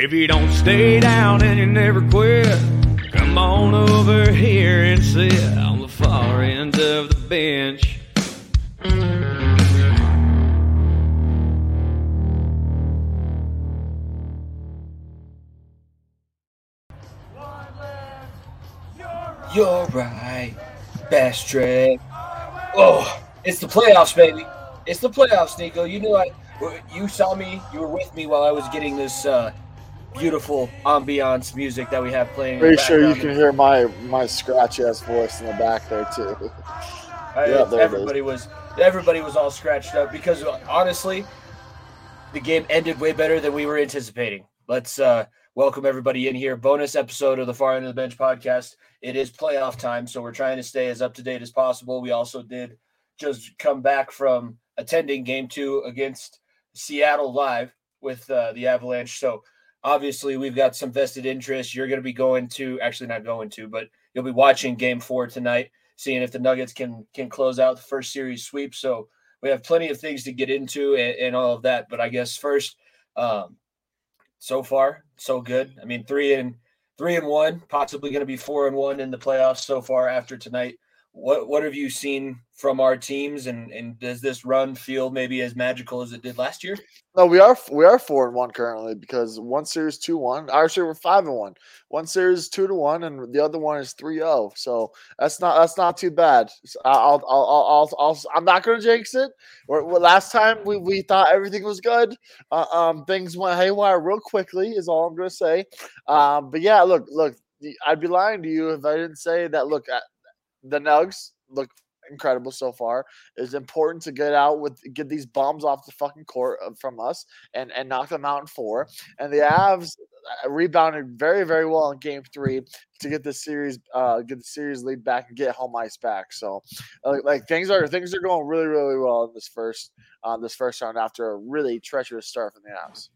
If you don't stay down and you never quit, come on over here and sit on the far end of the bench. You're right, best trick. Oh, it's the playoffs, baby. It's the playoffs, Niko. You knew I. You saw me. You were with me while I was getting this uh, beautiful ambiance music that we have playing. Pretty sure you can hear my my scratchy ass voice in the back there too. I- Yeah, there everybody was everybody was all scratched up because honestly, the game ended way better than we were anticipating. Let's uh, welcome everybody in here. Bonus episode of the Far End of the Bench podcast. It is playoff time, so we're trying to stay as up to date as possible. We also did just come back from attending Game Two against Seattle live with uh, the Avalanche. So obviously, we've got some vested interest. You're going to be going to actually not going to, but you'll be watching Game Four tonight seeing if the Nuggets can can close out the first series sweep. So we have plenty of things to get into and, and all of that. But I guess first, um, so far so good. I mean, three and three and one, possibly going to be four and one in the playoffs so far after tonight. What what have you seen from our teams, and and does this run feel maybe as magical as it did last year? No, we are we are four and one currently because one series two one. Actually, we're five and one. One series two to one, and the other one is 3-0. So that's not that's not too bad. I'll I'll I'll, I'll I'm not gonna jinx it. We're, well, last time we, we thought everything was good. Uh, um, things went haywire real quickly. Is all I'm gonna say. Um, but yeah, look look. I'd be lying to you if I didn't say that. Look, the Nugs look incredible so far. It's important to get out with get these bombs off the fucking court from us and and knock them out in four. And the Avs uh, rebounded very very well in Game Three to get the series uh get the series lead back and get home ice back. So uh, like things are things are going really really well in this first uh, this first round after a really treacherous start from the Avs.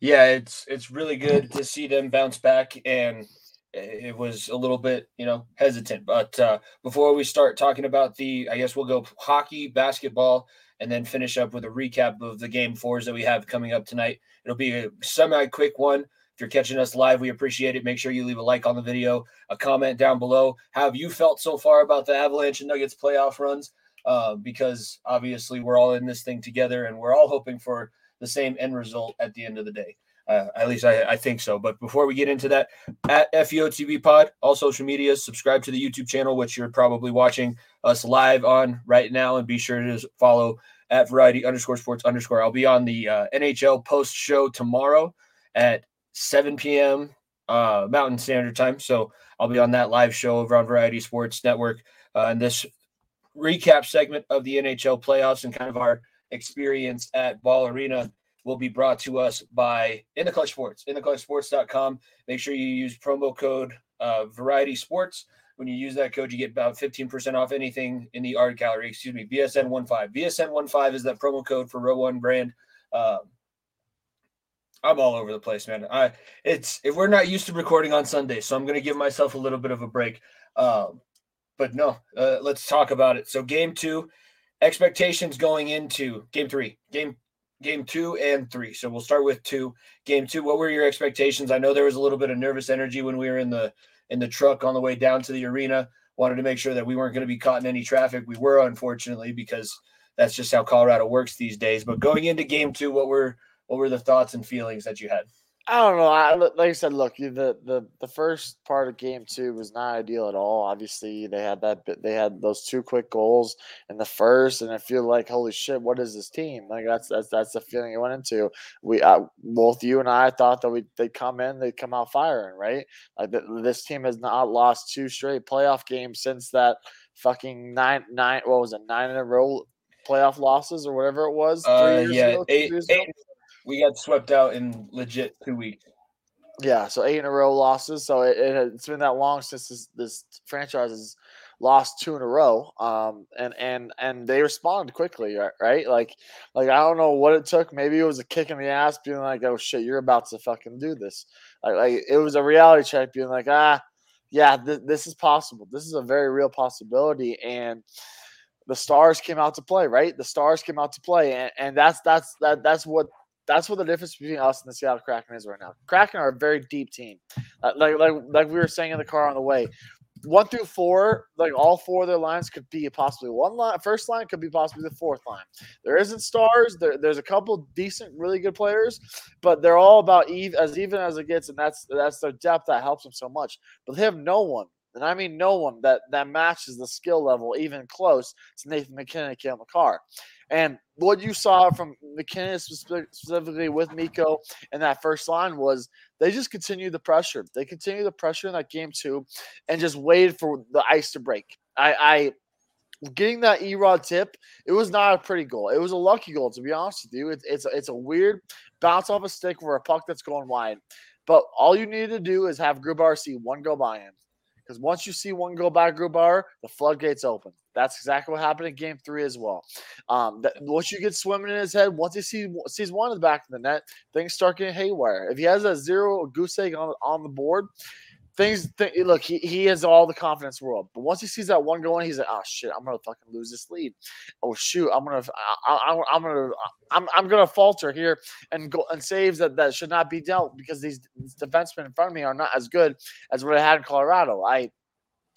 Yeah, it's it's really good to see them bounce back, and it was a little bit you know hesitant. But uh, before we start talking about the, I guess we'll go hockey, basketball, and then finish up with a recap of the game fours that we have coming up tonight. It'll be a semi quick one. If you're catching us live, we appreciate it. Make sure you leave a like on the video, a comment down below. How have you felt so far about the Avalanche and Nuggets playoff runs? Uh, because obviously we're all in this thing together, and we're all hoping for the same end result at the end of the day. Uh, at least I, I think so. But before we get into that, at FEOTB Pod, all social medias, subscribe to the YouTube channel, which you're probably watching us live on right now, and be sure to follow at Variety underscore Sports underscore. I'll be on the uh, NHL post show tomorrow at 7 p.m. Uh, Mountain Standard Time. So I'll be on that live show over on Variety Sports Network. Uh, and this recap segment of the NHL playoffs and kind of our experience at Ball Arena will be brought to us by In the Clutch Sports, intheclutchsports.com. Make sure you use promo code uh, Variety Sports. When you use that code, you get about 15% off anything in the art gallery. Excuse me, VSN15. VSN15 is that promo code for Row One brand. Um, I'm all over the place, man. I it's if we're not used to recording on Sunday, so I'm gonna give myself a little bit of a break. Um, but no, uh, let's talk about it. So game two, expectations going into game three, game game two and three. So we'll start with two. Game two, what were your expectations? I know there was a little bit of nervous energy when we were in the in the truck on the way down to the arena. Wanted to make sure that we weren't going to be caught in any traffic. We were, unfortunately, because that's just how Colorado works these days. But going into game two, what were what were the thoughts and feelings that you had? I don't know. I, like I said, look, the, the the first part of game two was not ideal at all. Obviously, they had that bit- they had those two quick goals in the first, and I feel like holy shit, what is this team? Like that's that's that's the feeling I went into. We uh, both you and I thought that we they'd come in, they'd come out firing, right? Like th- this team has not lost two straight playoff games since that fucking nine nine what was it nine in a row playoff losses or whatever it was. Uh, years yeah, ago, eight, years ago? eight. We got swept out in legit two weeks. Yeah, so eight in a row losses. So it, it has been that long since this, this franchise has lost two in a row. Um, and and and they responded quickly, right? Like, like I don't know what it took. Maybe it was a kick in the ass, being like, "Oh shit, you're about to fucking do this." Like, like it was a reality check, being like, "Ah, yeah, th- this is possible. This is a very real possibility." And the stars came out to play, right? The stars came out to play, and, and that's that's that that's what that's what the difference between us and the Seattle Kraken is right now. Kraken are a very deep team, uh, like like like we were saying in the car on the way one through four, like all four of their lines could be possibly one line. First line could be possibly the fourth line. There isn't stars. There, there's a couple decent, really good players, but they're all about eve as even as it gets, and that's that's their depth that helps them so much. But they have no one, and I mean no one that that matches the skill level even close to Nathan MacKinnon and Cale Makar. And what you saw from MacKinnon specifically with Mikko in that first line was they just continued the pressure. They continued the pressure in that game too, and just waited for the ice to break. I, I getting that Erod tip, it was not a pretty goal. It was a lucky goal, to be honest with you. It's it's it's a weird bounce off a stick for a puck that's going wide. But all you need to do is have Grubauer see one go by him. Because once you see one go by Grubauer, the floodgates open. That's exactly what happened in Game Three as well. Um, that, once you get swimming in his head, once he sees sees one in the back of the net, things start getting haywire. If he has a zero goose egg on on the board, things th- look he, he has all the confidence in the world but once he sees that one going he's like oh shit i'm gonna fucking lose this lead oh shoot i'm gonna I, am gonna I'm, I'm gonna falter here and go and saves that that should not be dealt because these, defensemen in front of me are not as good as what i had in colorado i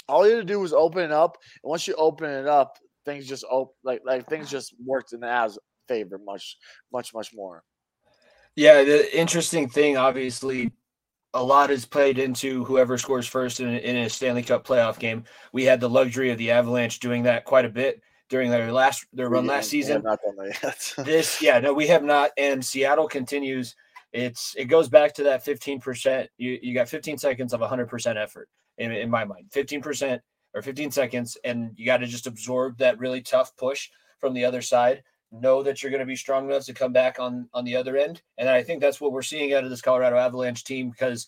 all you had to do was open it up, and once you open it up, things just open like like things just worked in the Avs' favor much much much more. Yeah, the interesting thing, obviously, a lot is played into whoever scores first in, in a Stanley Cup playoff game. We had the luxury of the Avalanche doing that quite a bit during their last their run last season. this, yeah, no, we have not, and Seattle continues. It's it goes back to that fifteen percent. You you got fifteen seconds of hundred percent effort in, in my mind 15% or 15 seconds and you got to just absorb that really tough push from the other side know that you're going to be strong enough to come back on on the other end. And i think that's what we're seeing out of this colorado avalanche team because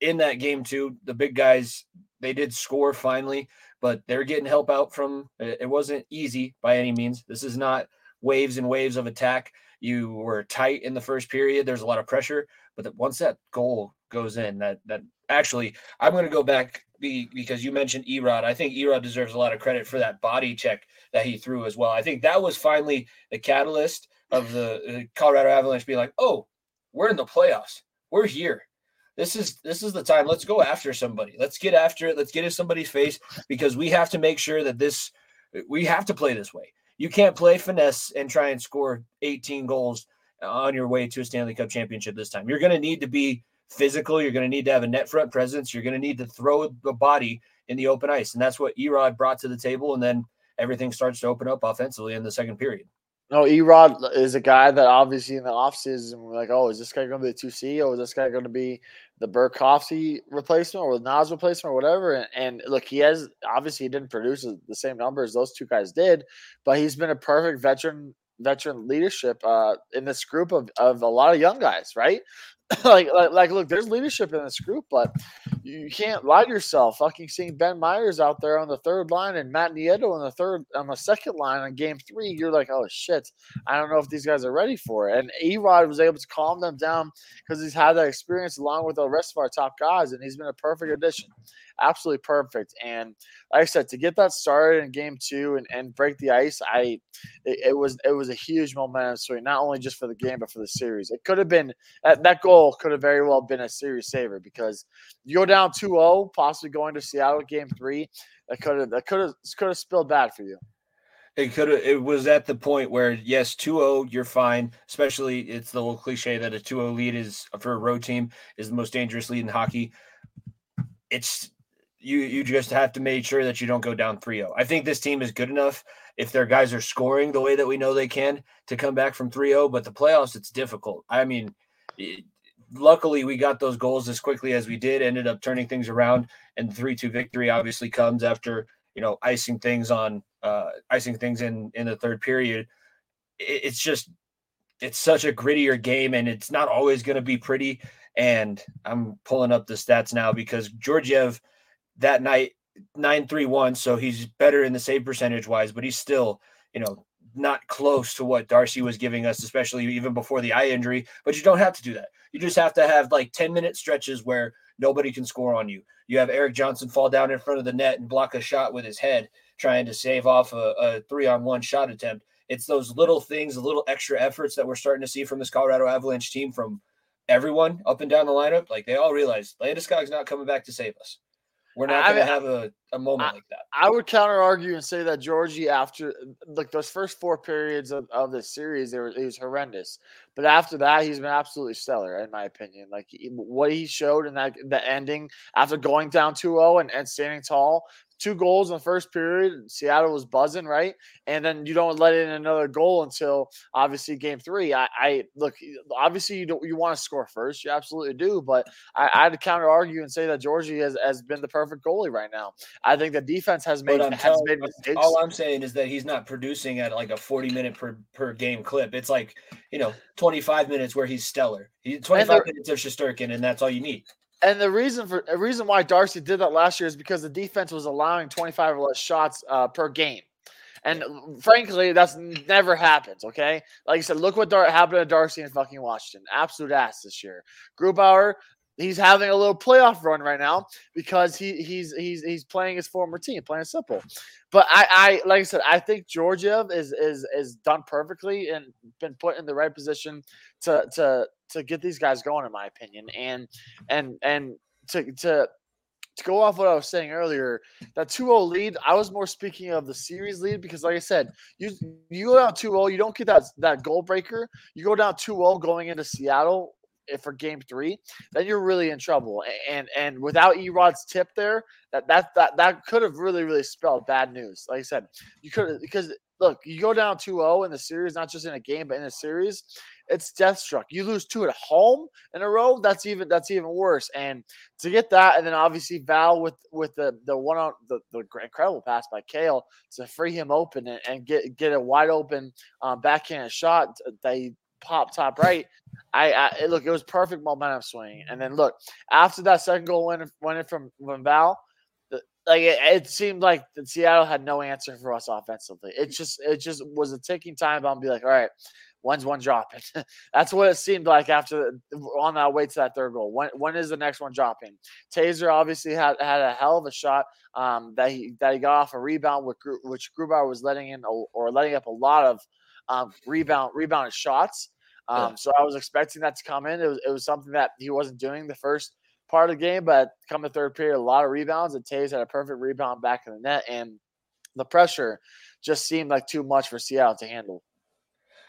in that game too the big guys they did score finally but they're getting help out from it wasn't easy by any means. This is not waves and waves of attack. You were tight in the first period. There's a lot of pressure but once that goal goes in that that actually, I'm going to go back be, because you mentioned Erod. I think Erod deserves a lot of credit for that body check that he threw as well. I think that was finally the catalyst of the uh, Colorado Avalanche being like, "Oh, we're in the playoffs. We're here. This is this is the time. Let's go after somebody. Let's get after it. Let's get in somebody's face because we have to make sure that this we have to play this way. You can't play finesse and try and score 18 goals on your way to a Stanley Cup championship this time. You're going to need to be physical. You're going to need to have a net front presence. You're going to need to throw the body in the open ice. And that's what Erod brought to the table. And then everything starts to open up offensively in the second period. No, Erod is a guy that obviously in the offseason we're like, oh, is this guy going to be the 2C or is this guy going to be the Burakovsky replacement or the Nas replacement or whatever? And, and, look, he has obviously he didn't produce the same numbers those two guys did, but he's been a perfect veteran veteran leadership uh, in this group of, of a lot of young guys, right? like, like, like, look, there's leadership in this group, but you can't lie to yourself. Fucking seeing Ben Meyers out there on the third line and Matt Nieto on the third on the second line on game three, you're like, oh shit, I don't know if these guys are ready for it. And Erod was able to calm them down because he's had that experience along with the rest of our top guys, and he's been a perfect addition absolutely perfect. And like I said, to get that started in game two and, and break the ice, I it, it was it was a huge momentum swing, not only just for the game but for the series. It could have been that, that goal could have very well been a series saver because you go down 2-0, possibly going to Seattle game three. That could have that could have could have spilled bad for you. It could have. It was at the point where yes, 2-0, you're fine. Especially, it's the old cliche that a 2-0 lead is for a road team is the most dangerous lead in hockey. It's you you just have to make sure that you don't go down 3-0. I think this team is good enough if their guys are scoring the way that we know they can to come back from 3-0, but the playoffs it's difficult. I mean, it, luckily we got those goals as quickly as we did, ended up turning things around and the 3-2 victory obviously comes after, you know, icing things on uh icing things in in the third period. It, it's just it's such a grittier game and it's not always going to be pretty and I'm pulling up the stats now because Georgiev – that night 931 so he's better in the save percentage wise but he's still you know not close to what darcy was giving us especially even before the eye injury but you don't have to do that you just have to have like 10 minute stretches where nobody can score on you you have Erik Johnson fall down in front of the net and block a shot with his head trying to save off a, a three on one shot attempt it's those little things, the little extra efforts that we're starting to see from this Colorado Avalanche team from everyone up and down the lineup. Like they all realize Landeskog's not coming back to save us. We're not going to have a, a moment I, like that. I would counter argue and say that Georgie, after like those first four periods of, of the series, they were, he was horrendous. But after that, he's been absolutely stellar, in my opinion. Like he, what he showed in that the ending after going down 2 0 and, and standing tall two goals in the first period. Seattle was buzzing, right? And then you don't let in another goal until obviously game three. I, I look, obviously you don't you want to score first, you absolutely do. But I, to counter argue and say that Georgie has, has been the perfect goalie right now. I think the defense has made, has telling, made mistakes. All I'm saying is that he's not producing at like a 40 minute per, per game clip. It's like you know 25 minutes where he's stellar. He's 25 minutes of Shesterkin, and that's all you need. And the reason for the reason why Darcy did that last year is because the defense was allowing 25 or less shots uh, per game. And frankly, that's never happens. Okay, like I said, look what Dar- happened to Darcy and fucking Washington. Absolute ass this year. Grubauer, he's having a little playoff run right now because he he's he's he's playing his former team, playing simple. But I, I like I said, I think Georgiev is is is done perfectly and been put in the right position to to to get these guys going, in my opinion. And and and to to to go off what I was saying earlier, that 2-0 lead, I was more speaking of the series lead because like I said, you you go down 2-0, you don't get that that goal breaker. You go down 2-0 going into Seattle eh, for game three, then you're really in trouble. And and without Erod's tip there, that that that that could have really, really spelled bad news. Like I said, you could because look, you go down 2-0 in the series, not just in a game, but in a series, it's death struck. You lose two at home in a row, that's even that's even worse. And to get that, and then obviously Val with with the the one on the, the incredible pass by Cale to free him open and, and get get a wide open um, backhand shot that he pop top right. I, I look, it was perfect momentum swing. And then look, after that second goal went went in from, from Val, like it, it, seemed like Seattle had no answer for us offensively. It just it just was a ticking time bomb. Be like, all right, when's one dropping? That's what it seemed like after on that way to that third goal. When when is the next one dropping? Taser obviously had had a hell of a shot um, that he that he got off a rebound, with, which Grubauer was letting in or letting up a lot of um, rebound rebounded shots. Um, yeah. So I was expecting that to come in. It was it was something that he wasn't doing the first part of the game, but come the third period, a lot of rebounds. And Tays had a perfect rebound back in the net, and the pressure just seemed like too much for Seattle to handle.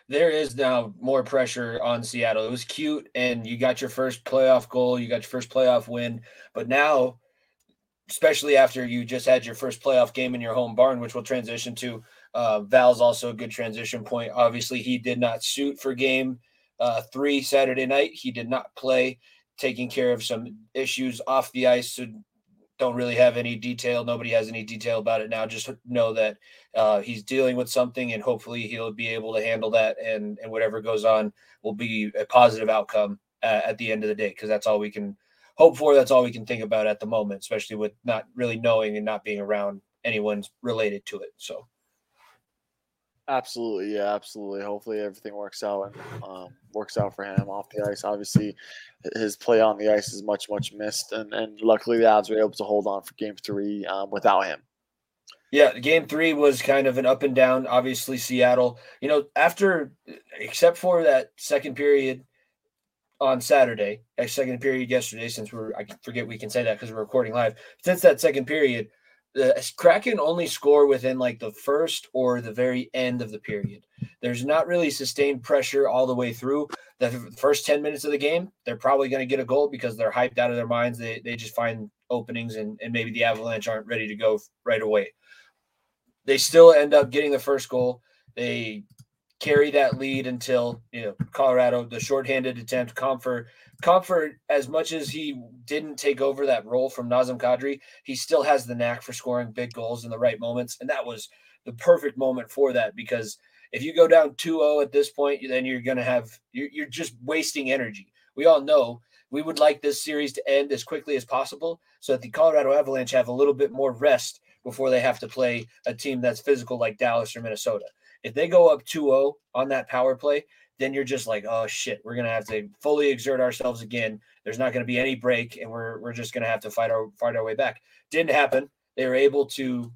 There is now more pressure on Seattle. It was cute, and you got your first playoff goal, you got your first playoff win, but now, especially after you just had your first playoff game in your home barn, which we'll transition to. Uh, Val's also a good transition point. Obviously, he did not suit for game uh, three Saturday night. He did not play taking care of some issues off the ice. So don't really have any detail. Nobody has any detail about it now. Just know that uh, he's dealing with something, and hopefully he'll be able to handle that. And and whatever goes on will be a positive outcome uh, at the end of the day, because that's all we can hope for. That's all we can think about at the moment, especially with not really knowing and not being around anyone related to it. So. Absolutely, yeah, absolutely. Hopefully, everything works out and um, works out for him off the ice. Obviously, his play on the ice is much, much missed, and and luckily the odds were able to hold on for Game Three um, without him. Yeah, Game Three was kind of an up and down. Obviously, Seattle. You know, after except for that second period on Saturday, a second period yesterday, since we're I forget we can say that because we're recording live. Since that second period, the Kraken only score within like the first or the very end of the period. There's not really sustained pressure all the way through. The first 10 minutes of the game, they're probably going to get a goal because they're hyped out of their minds. They, they just find openings and, and maybe the Avalanche aren't ready to go right away. They still end up getting the first goal. They carry that lead until you know Colorado, the shorthanded attempt. Compher, comfort as much as he didn't take over that role from Nazem Kadri, he still has the knack for scoring big goals in the right moments, and that was the perfect moment for that because if you go down 2-0 at this point, then you're going to have you're, you're just wasting energy. We all know we would like this series to end as quickly as possible so that the Colorado Avalanche have a little bit more rest before they have to play a team that's physical like Dallas or Minnesota. If they go up 2-0 on that power play, then you're just like, oh shit, we're gonna have to fully exert ourselves again. There's not gonna be any break, and we're we're just gonna have to fight our fight our way back. Didn't happen. They were able to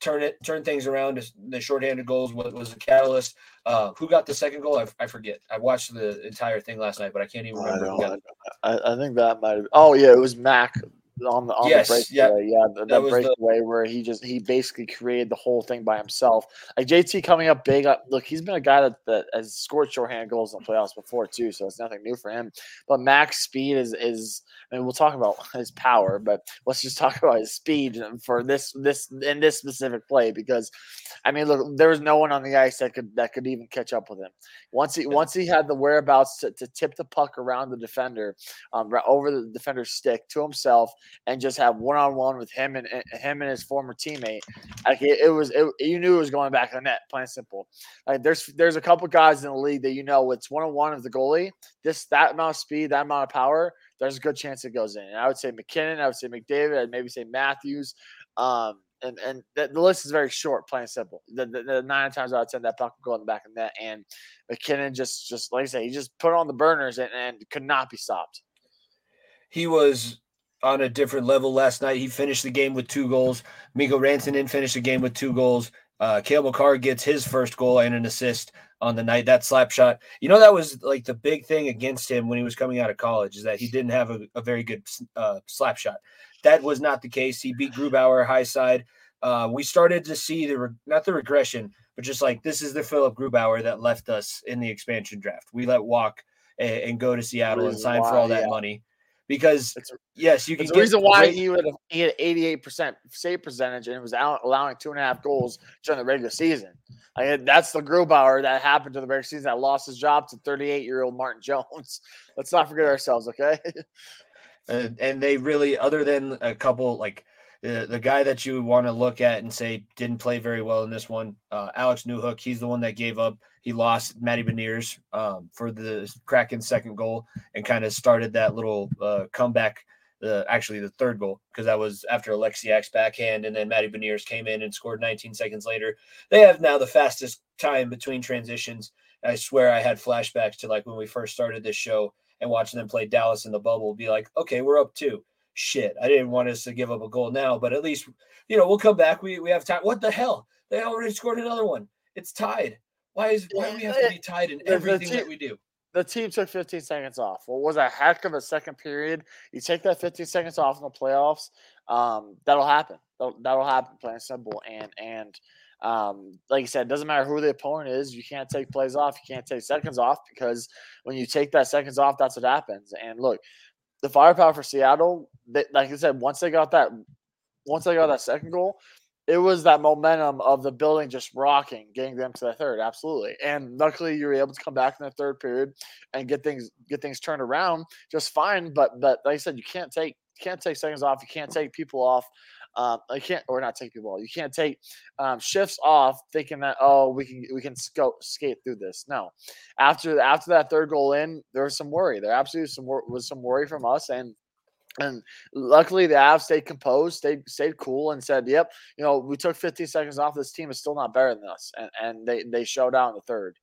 turn it, turn things around. The shorthanded goals was, was a catalyst. Uh, who got the second goal? I, I, forget. I watched the entire thing last night, but I can't even remember. I, I, think that might. Have, oh yeah, it was Mac on the on yes, the breakaway. Yeah, yeah the, the breakaway the, where he just he basically created the whole thing by himself. Like JT coming up big. Uh, look, he's been a guy that, that has scored shorthand goals in the playoffs before too, so it's nothing new for him. But Max speed is is. I mean, we'll talk about his power, but let's just talk about his speed for this this in this specific play because, I mean, look, there was no one on the ice that could that could even catch up with him. Once he once he had the whereabouts to, to tip the puck around the defender, um, over the defender's stick to himself and just have one on one with him and, and, him and his former teammate. Like it, it was, it, you knew it was going back to the net. Plain simple. Like there's there's a couple guys in the league that you know it's one on one of the goalie. This that amount of speed, that amount of power. There's a good chance it goes in. And I would say MacKinnon. I would say McDavid. I'd maybe say Matthews. Um, and and the, the, list is very short, plain simple. The, the, the, nine times out of ten that puck go in the back of the net, and MacKinnon just just like I say, he just put on the burners and, and could not be stopped. He was on a different level last night. He finished the game with two goals. Mikko Rantanen finished the game with two goals. Uh, Cale Makar gets his first goal and an assist on the night. That slap shot, you know, that was like the big thing against him when he was coming out of college is that he didn't have a, a very good uh, slap shot. That was not the case. He beat Grubauer high side. Uh, we started to see the re- not the regression, but just like this is the Philipp Grubauer that left us in the expansion draft. We let walk and, and go to Seattle and sign for all that yeah. money because it's, yes, you can. the reason why he would have, he had eighty eight percent save percentage and was out allowing two and a half goals during the regular season. Like that's the Grubauer that happened to the regular season that lost his job to thirty eight year old Martin Jones. Let's not forget ourselves, okay? and, and they really, other than a couple like. The, the guy that you want to look at and say didn't play very well in this one, uh, Alex Newhook. He's the one that gave up he lost Matty Beniers um, for the Kraken second goal and kind of started that little uh, comeback. Uh, actually, the third goal because that was after Alexiak's backhand, and then Matty Beniers came in and scored 19 seconds later. They have now the fastest time between transitions. I swear I had flashbacks to like when we first started this show and watching them play Dallas in the bubble. Be like, okay, we're up two. Shit, I didn't want us to give up a goal now, but at least you know we'll come back. We we have time. What the hell? They already scored another one. It's tied. Why is why do we have to be tied in everything that we do? The team took 15 seconds off. What was a heck of a second period? You take that 15 seconds off in the playoffs. Um, that'll happen. That'll, that'll happen. Plain and simple. And and um, like you said, it doesn't matter who the opponent is. You can't take plays off. You can't take seconds off because when you take that seconds off, that's what happens. And look, the firepower for Seattle, they, like I said, once they got that, once they got that second goal, it was that momentum of the building just rocking, getting them to the third. Absolutely. And luckily you were able to come back in the third period and get things get things turned around just fine. But but like I said, you can't take can't take seconds off. You can't take people off. Um, you can't or not take people off. You can't take um, shifts off thinking that oh we can we can sco- skate through this. No, after after that third goal in, there was some worry. There absolutely some was some worry from us, and and luckily, the Avs stayed composed, stayed stayed cool, and said, "Yep, you know, we took 15 seconds off. This team is still not better than us." And and they they showed out in the third.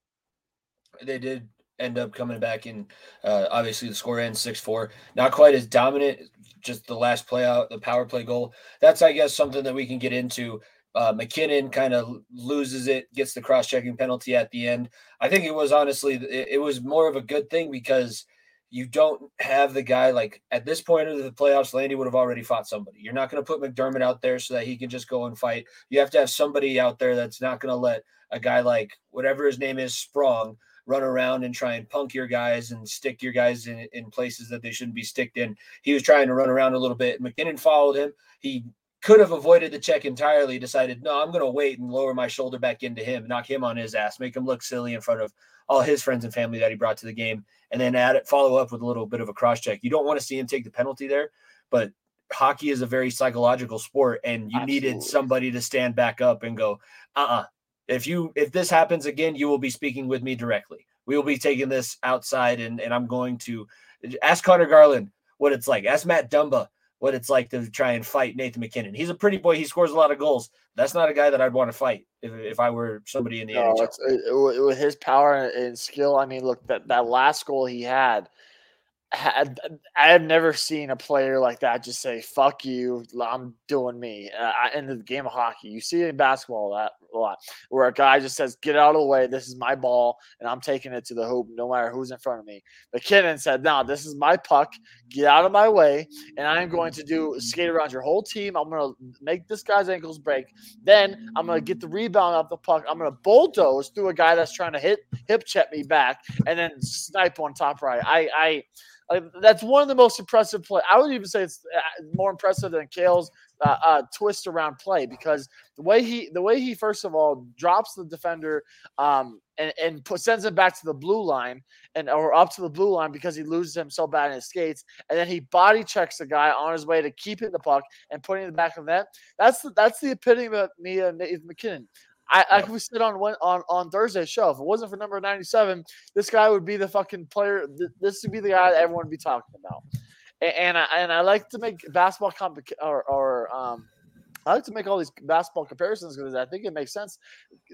They did end up coming back in. Uh, obviously, the score ends six four. Not quite as dominant. Just the last play out, the power play goal. That's I guess something that we can get into. Uh, MacKinnon kind of loses it, gets the cross checking penalty at the end. I think it was honestly it, it was more of a good thing because you don't have the guy like at this point of the playoffs, Landy would have already fought somebody. You're not going to put McDermott out there so that he can just go and fight. You have to have somebody out there that's not going to let a guy like whatever his name is, Sprong, run around and try and punk your guys and stick your guys in, in places that they shouldn't be sticked in. He was trying to run around a little bit. MacKinnon followed him. He could have avoided the check entirely, decided, no, I'm going to wait and lower my shoulder back into him, knock him on his ass, make him look silly in front of all his friends and family that he brought to the game, and then add it, follow up with a little bit of a cross check. You don't want to see him take the penalty there, but hockey is a very psychological sport, and you Absolutely. needed somebody to stand back up and go, uh uh-uh. uh If you if this happens again, you will be speaking with me directly. We will be taking this outside, and and I'm going to ask Conor Garland what it's like. Ask Matt Dumba what it's like to try and fight Nathan MacKinnon. He's a pretty boy. He scores a lot of goals. That's not a guy that I'd want to fight if, if I were somebody in the no, NHL. It, with his power and skill, I mean, look that that last goal he had. Had I have never seen a player like that just say "fuck you," I'm doing me uh, in the game of hockey. You see it in basketball lot, a lot, where a guy just says, "Get out of the way. This is my ball, and I'm taking it to the hoop, no matter who's in front of me." MacKinnon said, "No, this is my puck. Get out of my way, and I'm going to do skate around your whole team. I'm going to make this guy's ankles break. Then I'm going to get the rebound off the puck. I'm going to bulldoze through a guy that's trying to hit hip check me back, and then snipe on top right. I, I." That's one of the most impressive play. I would even say it's uh, more impressive than Cale's uh, uh, twist around play because the way he the way he first of all drops the defender um, and, and put, sends him back to the blue line and or up to the blue line because he loses him so bad in his skates, and then he body checks the guy on his way to keeping the puck and putting it back of the net. That's the, that's the epitome of Nathan MacKinnon. I, like we said on on on Thursday's show, if it wasn't for number ninety seven, this guy would be the fucking player. This would be the guy that everyone would be talking about. And, and I and I like to make basketball comp or or um I like to make all these basketball comparisons because I think it makes sense.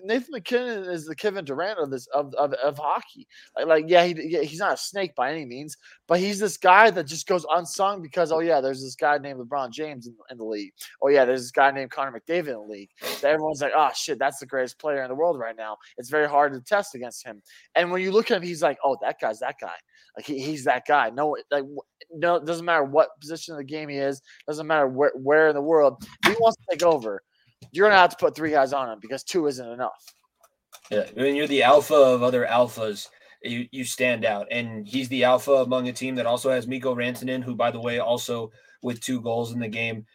Nathan MacKinnon is the Kevin Durant of this of, of, of hockey. Like, like yeah, he, yeah, he's not a snake by any means, but he's this guy that just goes unsung because oh yeah, there's this guy named LeBron James in, in the league. Oh yeah, there's this guy named Connor McDavid in the league. Everyone's like, oh shit, that's the greatest player in the world right now. It's very hard to test against him. And when you look at him, he's like, oh, that guy's that guy. Like he, he's that guy. No, like no, doesn't matter what position of the game he is. Doesn't matter where where in the world he wants to take over. You're gonna have to put three guys on him because two isn't enough. Yeah, when you're the alpha of other alphas, you you stand out, and he's the alpha among a team that also has Mikko Rantanen, who, by the way, also with two goals in the game.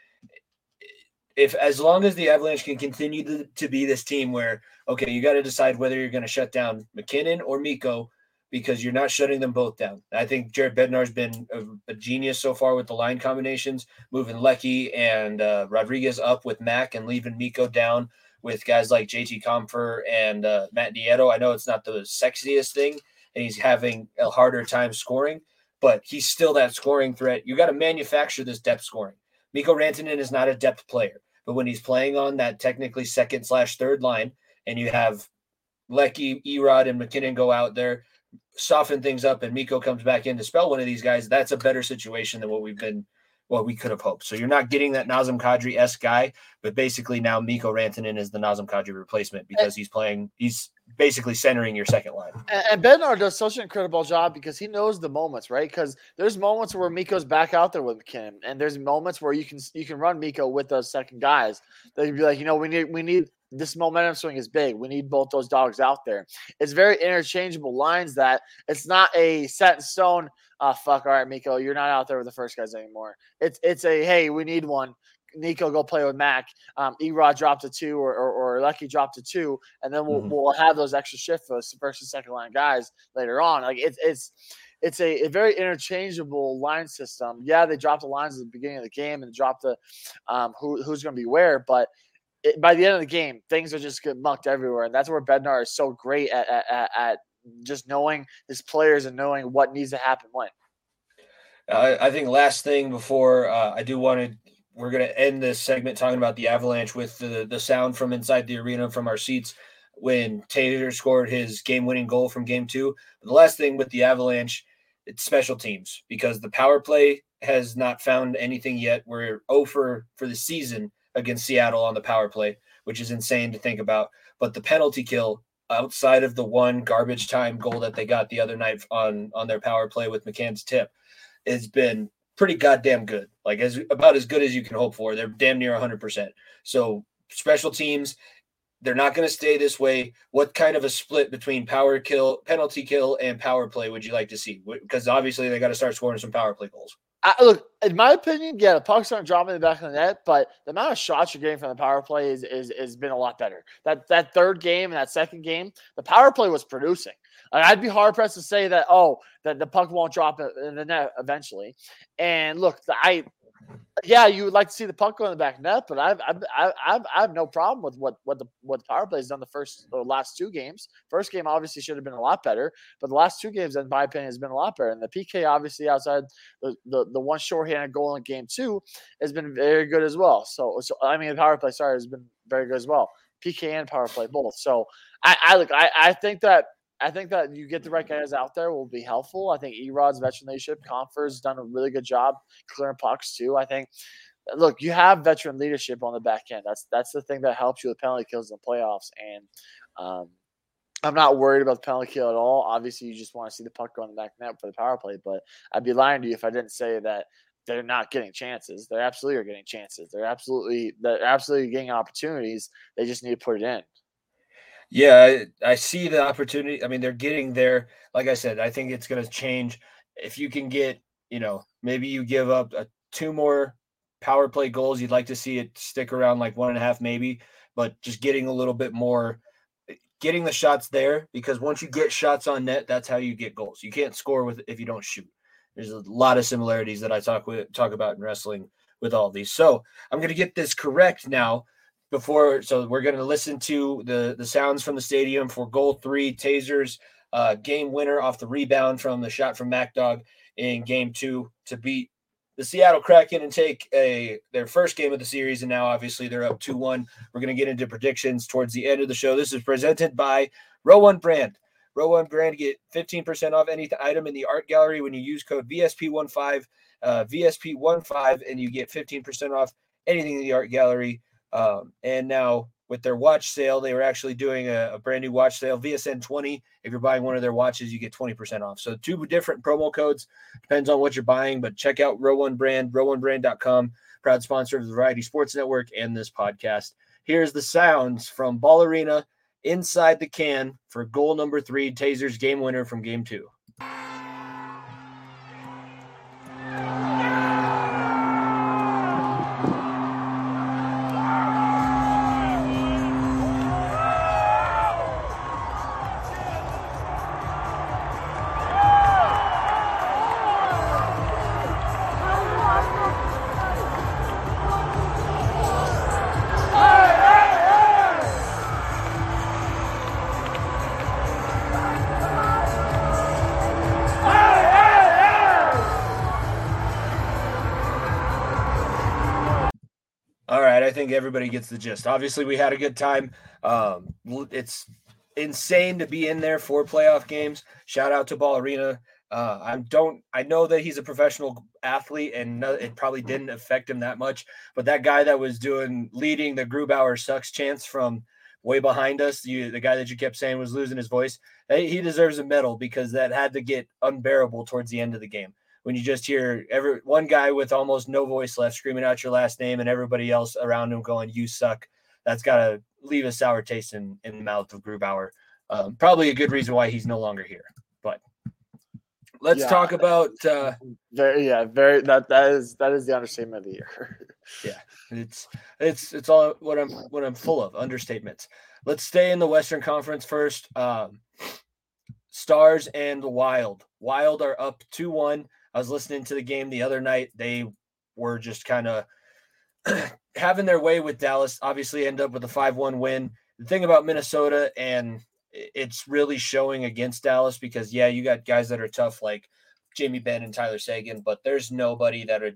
If as long as the Avalanche can continue to, to be this team where okay, you got to decide whether you're going to shut down MacKinnon or Mikko because you're not shutting them both down. I think Jared Bednar's been a, a genius so far with the line combinations, moving Lecky and uh, Rodrigues up with Mac and leaving Mikko down with guys like JT Compher and uh, Matt Nieto. I know it's not the sexiest thing, and he's having a harder time scoring, but he's still that scoring threat. You got to manufacture this depth scoring. Mikko Rantanen is not a depth player, but when he's playing on that technically second slash third line, and you have Lecky, Erod, and MacKinnon go out there soften things up and Mikko comes back in to spell one of these guys, that's a better situation than what we've been what we could have hoped. So you're not getting that Nazem Kadri s guy, but basically now Mikko Rantanen is the Nazem Kadri replacement because he's playing. He's basically centering your second line. And, and Bednar does such an incredible job because he knows the moments, right? Because there's moments where Mikko's back out there with MacKinnon, and there's moments where you can you can run Mikko with those second guys. They'd be like, you know, we need we need this momentum swing is big. We need both those dogs out there. It's very interchangeable lines that it's not a set in stone. Uh, fuck. All right, Mikko, you're not out there with the first guys anymore. It's it's a hey, we need one. Nico go play with Mac. Um, Erod dropped a two, or, or, or Lucky dropped a two, and then we'll, mm-hmm. we'll have those extra shift for first and second line guys later on. Like it's it's it's a, a, very interchangeable line system. Yeah, they dropped the lines at the beginning of the game and dropped the um, who, who's going to be where, but it, by the end of the game, things are just get mucked everywhere, and that's where Bednar is so great at, at, at just knowing his players and knowing what needs to happen when. I think last thing before uh, I do want to, we're going to end this segment talking about the Avalanche with the the sound from inside the arena from our seats when Taylor scored his game winning goal from game two. But the last thing with the Avalanche, it's special teams because the power play has not found anything yet. We're over for the season against Seattle on the power play, which is insane to think about. But the penalty kill outside of the one garbage time goal that they got the other night on on their power play with McCann's tip has been pretty goddamn good. Like as about as good as you can hope for. They're damn near 100%. So special teams they're not going to stay this way. What kind of a split between power kill, penalty kill, and power play would you like to see? Because obviously they got to start scoring some power play goals. I, look, in my opinion, yeah, the pucks aren't dropping in the back of the net, but the amount of shots you're getting from the power play is is has been a lot better. That that third game and that second game, the power play was producing. Like, I'd be hard pressed to say that oh that the puck won't drop in the net eventually. And look, I yeah, you would like to see the puck go in the back net, but I've I've I've, I have no problem with what what the what the power play has done the first or last two games. First game obviously should have been a lot better, but the last two games, in my opinion, has been a lot better. And the PK obviously outside the the, the one shorthanded goal in game two has been very good as well. So so I mean the power play sorry has been very good as well. PK and power play both. So I, I look I, I think that I think that you get the right guys out there will be helpful. I think Erod's veteran leadership, Compher's done a really good job clearing pucks too. I think look, you have veteran leadership on the back end. That's that's the thing that helps you with penalty kills in the playoffs. And um, I'm not worried about the penalty kill at all. Obviously, you just want to see the puck go on the back net for the power play. But I'd be lying to you if I didn't say that they're not getting chances. They absolutely are getting chances. They're absolutely they're absolutely getting opportunities. They just need to put it in. Yeah, I, I see the opportunity. I mean, they're getting there. Like I said, I think it's going to change if you can get, you know, maybe you give up a, two more power play goals. You'd like to see it stick around like one and a half, maybe, but just getting a little bit more, eh, getting the shots there because once you get shots on net, that's how you get goals. You can't score with if you don't shoot. There's a lot of similarities that I talk with talk about in wrestling with all these. So I'm going to get this correct now before. So we're going to listen to the the sounds from the stadium for goal three, Tasers uh, game winner off the rebound from the shot from MacDog in game two to beat the Seattle Kraken and take a their first game of the series, and now obviously they're up two one. We're going to get into predictions towards the end of the show. This is presented by Row One Brand. Row One Brand get 15% off any item in the art gallery when you use code VSP15, uh, VSP15, and you get 15% off anything in the art gallery. Um, and now with their watch sale, they were actually doing a, a, brand new watch sale, VSN 20. If you're buying one of their watches, you get 20% off. So two different promo codes, depends on what you're buying, but check out Row One Brand, row1brand.com, proud sponsor of the Variety Sports Network and this podcast. Here's the sounds from Ball Arena inside the can for goal number three, Tasers game winner from game two. Everybody gets the gist. Obviously, we had a good time. Um, it's insane to be in there for playoff games. Shout out to Ball Arena. Uh, I don't. I know that he's a professional athlete, and it probably didn't affect him that much. But that guy that was doing leading the Grubauer sucks chance from way behind us, you, the guy that you kept saying was losing his voice, he deserves a medal because that had to get unbearable towards the end of the game when you just hear every one guy with almost no voice left screaming out your last name and everybody else around him going, "You suck." That's got to leave a sour taste in, in the mouth of Grubauer. Um, probably a good reason why he's no longer here. But let's yeah, talk about uh, very yeah very that that is that is the understatement of the year. yeah, it's it's it's all what I'm what I'm full of understatements. Let's stay in the Western Conference first. Um, Stars and the Wild. Wild are up two one I was listening to the game the other night. They were just kind of having their way with Dallas. Obviously, end up with a 5 1 win. The thing about Minnesota, and it's really showing against Dallas because, yeah, you got guys that are tough like Jamie Benn and Tyler Seguin, but there's nobody that are,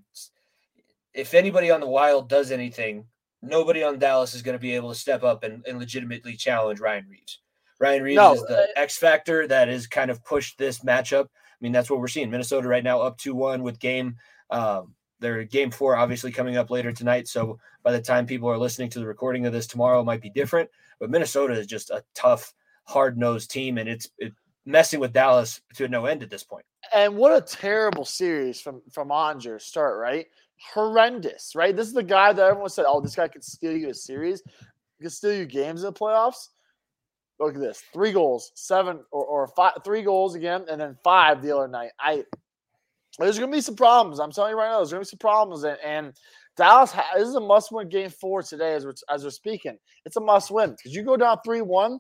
if anybody on the Wild does anything, nobody on Dallas is going to be able to step up and, and legitimately challenge Ryan Reaves. Ryan Reaves no, is the uh, X factor that has kind of pushed this matchup. I mean, that's what we're seeing. Minnesota right now up 2 1 with game. Um, their game four obviously coming up later tonight. So by the time people are listening to the recording of this tomorrow, might be different. But Minnesota is just a tough, hard nosed team, and it's it, messing with Dallas to no end at this point. And what a terrible series from from Oettinger start, right? Horrendous, right? This is the guy that everyone said, "Oh, this guy could steal you a series, he could steal you games in the playoffs." Look at this: three goals, seven or, or five, three goals again, and then five the other night. I there's to be some problems. I'm telling you right now, there's to be some problems, and, and Dallas this is a must-win game four today as we're as we're speaking. It's a must-win because you go down three-one.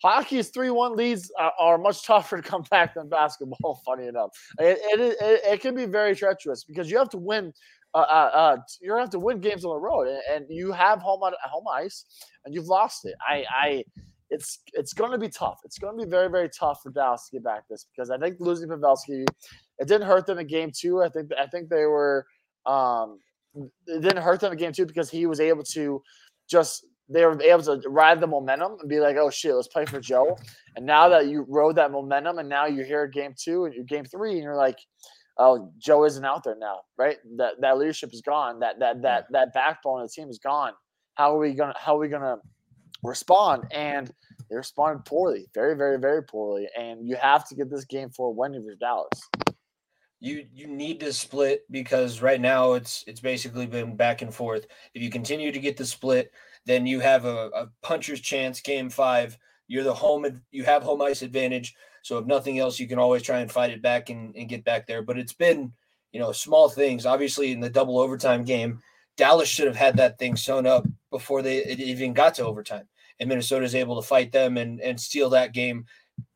Hockey's three-one leads are, are, much tougher to come back than basketball. Funny enough, it, it, it, it can be very treacherous because you have to win. Uh, uh, uh, you have to win games on the road, and, and you have home on home ice, and you've lost it. I, I it's it's going to be tough. It's going to be very very tough for Dallas to get back this because I think losing Pavelski, it didn't hurt them in game two. I think I think they were um, it didn't hurt them in game two because he was able to just they were able to ride the momentum and be like, oh shit, let's play for Joe. And now that you rode that momentum, and now you're here at game two and you're game three, and you're like, oh, Joe isn't out there now, right? That that leadership is gone. That that that that backbone of the team is gone. How are we gonna how are we gonna respond? And they responded poorly, very, very, very poorly. And you have to get this game for win if you're Dallas. You you need to split because right now it's it's basically been back and forth. If you continue to get the split, then you have a, a puncher's chance. Game five, you're the home. You have home ice advantage. So if nothing else, you can always try and fight it back and, and get back there. But it's been you know small things. Obviously, in the double overtime game, Dallas should have had that thing sewn up before they it even got to overtime and Minnesota is able to fight them and and steal that game.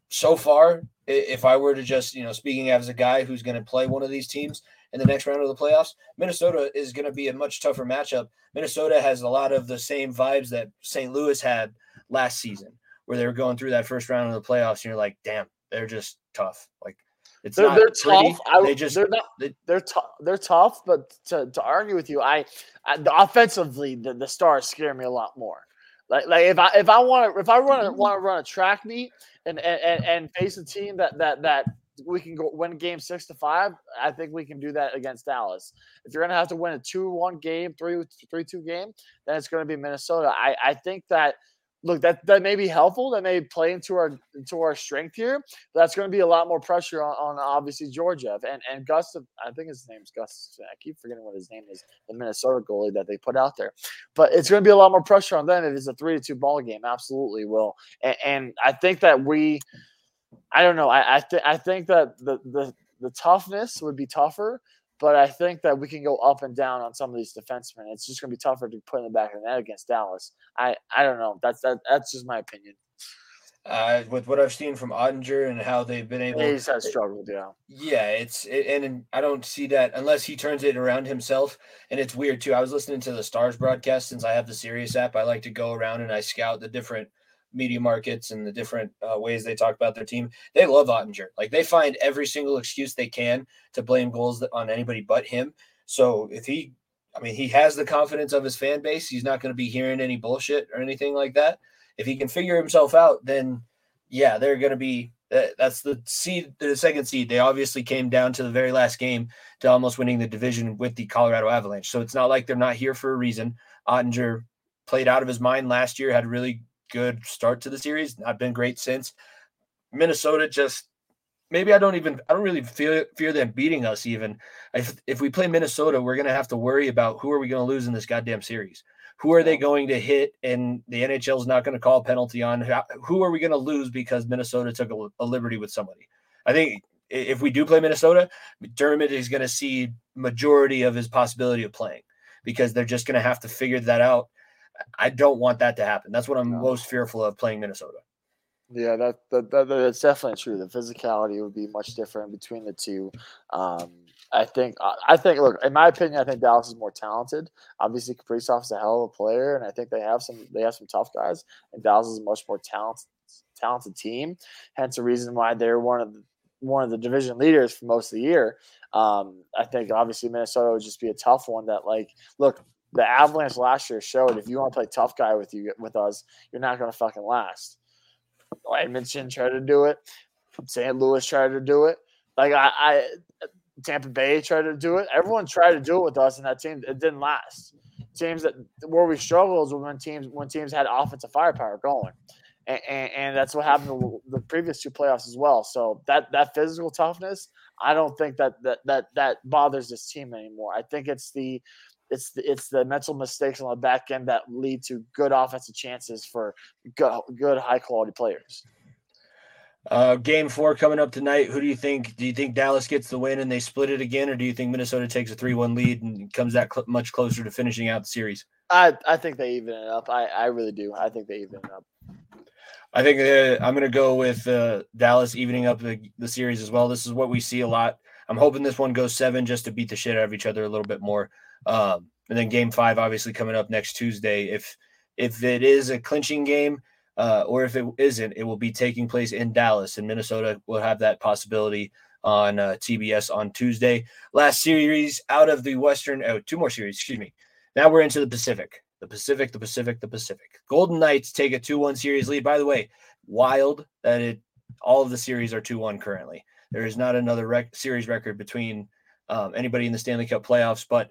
So far, if I were to just you know speaking as a guy who's going to play one of these teams in the next round of the playoffs, Minnesota is going to be a much tougher matchup. Minnesota has a lot of the same vibes that St. Louis had last season, where they were going through that first round of the playoffs, and you're like, damn, they're just tough. Like it's they're, they're tough. I, they just they're not. they- They're tough. They're tough, but to, to argue with you, I, I the offensively the, the stars scare me a lot more. Like like if I if I want to if I run want to run a track meet and, and and face a team that that that we can go win game six to five, I think we can do that against Dallas. If you're gonna have to win a two one game, three three two game, then it's gonna be Minnesota. I I think that look that that may be helpful that may play into our into our strength here that's going to be a lot more pressure on, on obviously georgia and and gus i think his name's gus i keep forgetting what his name is the minnesota goalie that they put out there but it's going to be a lot more pressure on them if it's a three to two ball game absolutely will and, and i think that we i don't know i I, th- I think that the the the toughness would be tougher but I think that we can go up and down on some of these defensemen. It's just going to be tougher to put in the back of the net against Dallas. I, I don't know. That's that, that's just my opinion. uh, with what I've seen from Oettinger and how they've been able. He just has struggled, yeah. Yeah, it's it, and, and I don't see that unless he turns it around himself. And it's weird too. I was listening to the Stars broadcast since I have the Sirius app. I like to go around and I scout the different media markets and the different uh, ways they talk about their team. They love Oettinger. Like they find every single excuse they can to blame goals on anybody but him. So if he, I mean, he has the confidence of his fan base. He's not going to be hearing any bullshit or anything like that. If he can figure himself out, then yeah, they're going to be. That's the seed, the second seed. They obviously came down to the very last game to almost winning the division with the Colorado Avalanche. So it's not like they're not here for a reason. Oettinger played out of his mind last year, had really good start to the series, not been great since. Minnesota just maybe I don't even I don't really fear fear them beating us even. If if we play Minnesota, we're gonna have to worry about who are we gonna lose in this goddamn series. Who are they going to hit? And the NHL is not going to call a penalty on. Who are we going to lose because Minnesota took a, a liberty with somebody? I think if we do play Minnesota, Dermott is going to see majority of his possibility of playing because they're just going to have to figure that out. I don't want that to happen. That's what I'm No. most fearful of playing Minnesota. Yeah, that, that, that that's definitely true. The physicality would be much different between the two. Um, I think I I think look, in my opinion, I think Dallas is more talented. Obviously, Kaprizov is a hell of a player, and I think they have some they have some tough guys. And Dallas is a much more talented talented team. Hence the reason why they're one of the one of the division leaders for most of the year. Um, I think obviously Minnesota would just be a tough one. That like look, the Avalanche last year showed if you want to play tough guy with you with us, you're not going to fucking last. Edmonton tried to do it. St. Louis tried to do it. Like I, I, Tampa Bay tried to do it. Everyone tried to do it with us, and that team it didn't last. Teams that where we struggled was when teams when teams had offensive firepower going, and, and, and that's what happened the previous two playoffs as well. So that that physical toughness, I don't think that that that that bothers this team anymore. I think it's the it's the, it's the mental mistakes on the back end that lead to good offensive chances for good, good high quality players. Uh, game four coming up tonight. Who do you think? Do you think Dallas gets the win and they split it again, or do you think Minnesota takes a three-one lead and comes that cl- much closer to finishing out the series? I, I think they even it up. I, I really do. I think they even it up. I think uh, I'm going to go with uh, Dallas evening up the, the series as well. This is what we see a lot. I'm hoping this one goes seven just to beat the shit out of each other a little bit more. Um, and then game five, obviously coming up next Tuesday. If if it is a clinching game, uh, or if it isn't, it will be taking place in Dallas, and Minnesota will have that possibility on uh, TBS on Tuesday. Last series out of the Western, oh, two more series, excuse me. Now we're into the Pacific. The Pacific, the Pacific, the Pacific. Golden Knights take a 2 1 series lead. By the way, wild that it all of the series are 2 1 currently. There is not another rec- series record between um, anybody in the Stanley Cup playoffs, but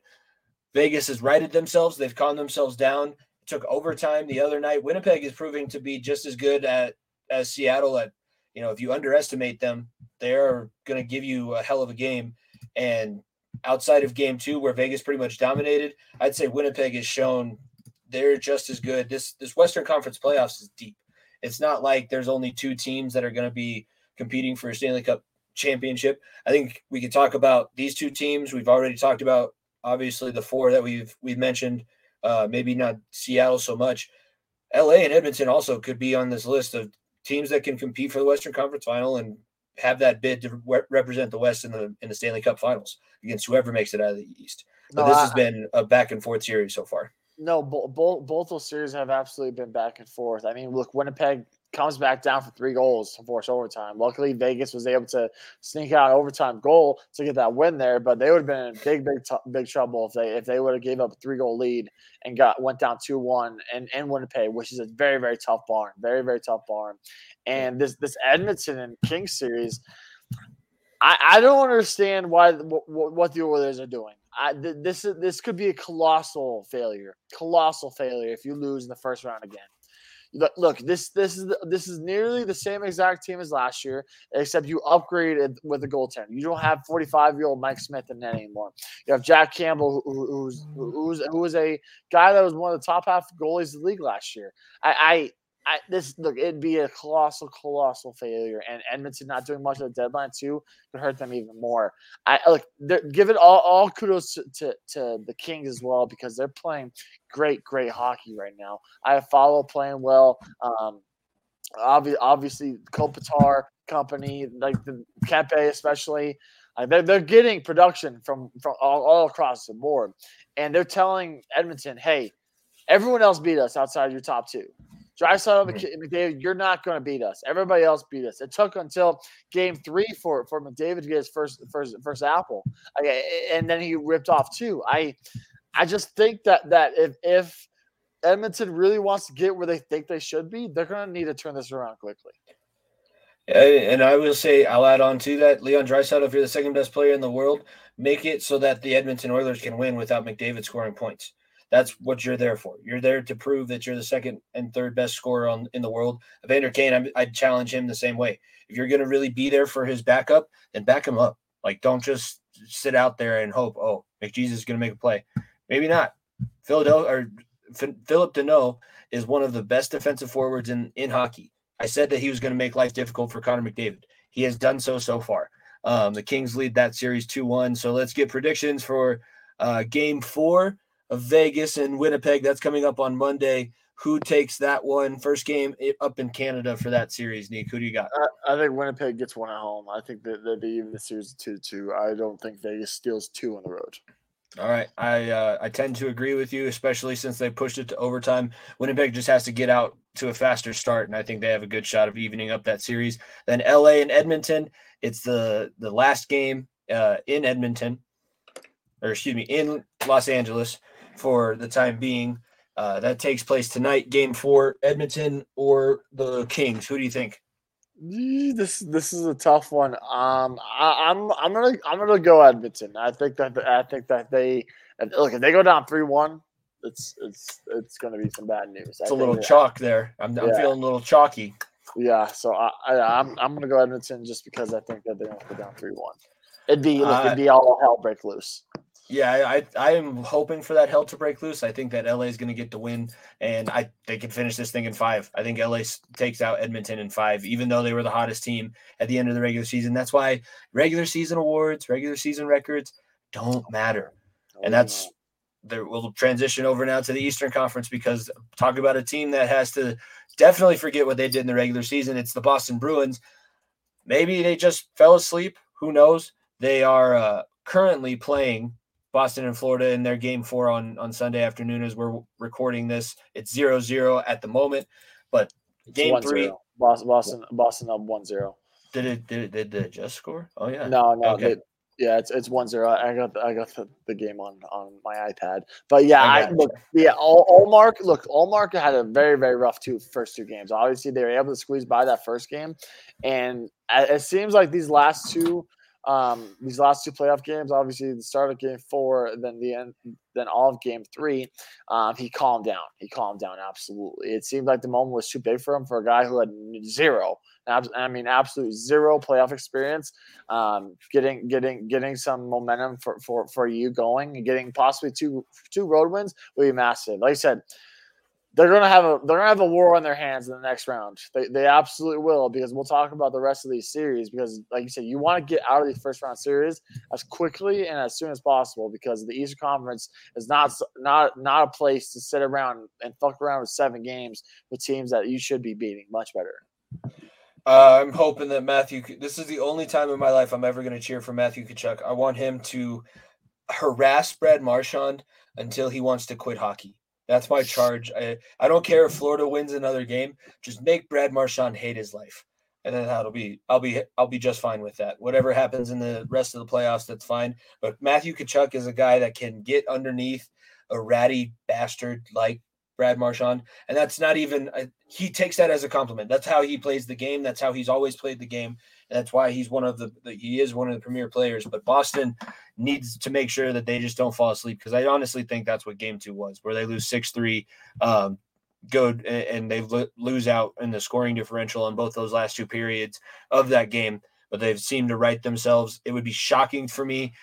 Vegas has righted themselves. They've calmed themselves down. It took overtime the other night. Winnipeg is proving to be just as good at as Seattle at you know if you underestimate them they're going to give you a hell of a game and outside of game 2 where Vegas pretty much dominated I'd say Winnipeg has shown they're just as good this this Western Conference playoffs is deep it's not like there's only two teams that are going to be competing for a Stanley Cup championship I think we could talk about these two teams we've already talked about obviously the four that we've we've mentioned uh maybe not Seattle so much LA and Edmonton also could be on this list of teams that can compete for the Western Conference Final and have that bid to re- represent the West in the in the Stanley Cup Finals against whoever makes it out of the East. But No, this I- has been a back and forth series so far. No, both both both those series have absolutely been back and forth. I mean, look, Winnipeg comes back down for three goals to force overtime. Luckily, Vegas was able to sneak out overtime goal to get that win there, but they would have been in big, big, t- big trouble if they if they would have gave up a three goal lead and got went down two one and in Winnipeg, which is a very, very tough barn, very, very tough barn. And this this Edmonton and Kings series, I, I don't understand why what, what the Oilers are doing. I, th- this is this could be a colossal failure, colossal failure if you lose in the first round again. Look, look this this is the, this is nearly the same exact team as last year, except you upgraded with a goaltender. You don't have 45 year old Mike Smith in net anymore. You have Jack Campbell, who, who's mm. who's who was a guy that was one of the top half goalies in the league last year. I, I I, this look, it'd be a colossal, colossal failure, and Edmonton not doing much of the deadline too could hurt them even more. I look, give it all, all kudos to, to, to the Kings as well because they're playing great, great hockey right now. I follow playing well. Um, obvi- obviously, Kopitar company, like the Kempe especially, uh, they're, they're getting production from from all, all across the board, and they're telling Edmonton, hey, everyone else beat us outside your top two. Draisaitl. McK- mm. McDavid, you're not going to beat us. Everybody else beat us. It took until game three for for McDavid to get his first first first apple, and then he ripped off two. I I just think that that if if Edmonton really wants to get where they think they should be, they're going to need to turn this around quickly. And I will say, I'll add on to that. Leon Draisaitl, if you're the second best player in the world, make it so that the Edmonton Oilers can win without McDavid scoring points. That's what you're there for. You're there to prove that you're the second and third best scorer on in the world. Evander Kane, I'm, I'd challenge him the same way. If you're going to really be there for his backup, then back him up. Like, don't just sit out there and hope, oh, McJesus is going to make a play. Maybe not. Philadelphia or Ph- Phillip Danault is one of the best defensive forwards in in hockey. I said that he was going to make life difficult for Connor McDavid. He has done so so far. Um, the Kings lead that series 2 1. So let's get predictions for uh, game four of Vegas and Winnipeg. That's coming up on Monday. Who takes that one first game up in Canada for that series, Nick. Who do you got? I, I think Winnipeg gets one at home. I think that, that they even the series two two. I don't think Vegas steals two on the road. All right, I uh, I tend to agree with you, especially since they pushed it to overtime. Winnipeg just has to get out to a faster start, and I think they have a good shot of evening up that series. Then L.A. and Edmonton, it's the the last game uh, in Edmonton, or excuse me, in Los Angeles for the time being. Uh, that takes place tonight, Game Four, Edmonton or the Kings. Who do you think? This this is a tough one. Um, I, I'm I'm gonna I'm gonna go Edmonton. I think that I think that they look if they go down three one, it's it's it's gonna be some bad news. It's a little chalk there. I'm, I'm feeling a little chalky. Yeah, so I, I I'm I'm gonna go Edmonton just because I think that they're gonna go down three one. It'd be look, Uh, it'd be all hell break loose. Yeah, I, I am hoping for that hell to break loose. I think that LA is going to get the win, and I they can finish this thing in five. I think LA takes out Edmonton in five, even though they were the hottest team at the end of the regular season. That's why regular season awards, regular season records don't matter, and that's there. We'll transition over now to the Eastern Conference because talk about a team that has to definitely forget what they did in the regular season. It's the Boston Bruins. Maybe they just fell asleep. Who knows? They are uh, currently playing Boston and Florida in their game four on, on Sunday afternoon as we're recording this. It's zero zero at the moment. But It's game 1-0. three- Boston Boston Boston up one zero. did it did it, did it just score? Oh yeah. No, no, Okay. they, Yeah, it's it's one zero. I got the, I got the, the game on on my iPad. But yeah, I, it. look yeah, all Ullmark look Ullmark had a very very rough two first two games. Obviously, they were able to squeeze by that first game, and it it seems like these last two um these last two playoff games obviously the start of game four then the end then all of game three um he calmed down. He calmed down absolutely. It seemed like the moment was too big for him for a guy who had zero i mean absolute zero playoff experience. Um getting getting getting some momentum for for for you going and getting possibly two two road wins would be massive. Like i said they're gonna have a they're gonna have a war on their hands in the next round. They, they absolutely will because we'll talk about the rest of these series because like you said, you want to get out of these first round series as quickly and as soon as possible because the Eastern Conference is not not not a place to sit around and fuck around with seven games with teams that you should be beating much better. Uh, I'm hoping that Matthew. This is the only time in my life I'm ever going to cheer for Matthew Tkachuk. I want him to harass Brad Marchand until he wants to quit hockey. That's my charge. I, I don't care if Florida wins another game. Just make Brad Marchand hate his life, and then that'll be. I'll be. I'll be just fine with that. Whatever happens in the rest of the playoffs, that's fine. But Matthew Tkachuk is a guy that can get underneath a ratty bastard like Brad Marchand, and that's not even. uh, He takes that as a compliment. That's how he plays the game. That's how he's always played the game. And that's why he's one of the. the- He is one of the premier players. But Boston needs to make sure that they just don't fall asleep because I honestly think that's what Game Two was, where they lose six three, um, go and, they lose out in the scoring differential in both those last two periods of that game. But they've seemed to right themselves. It would be shocking for me,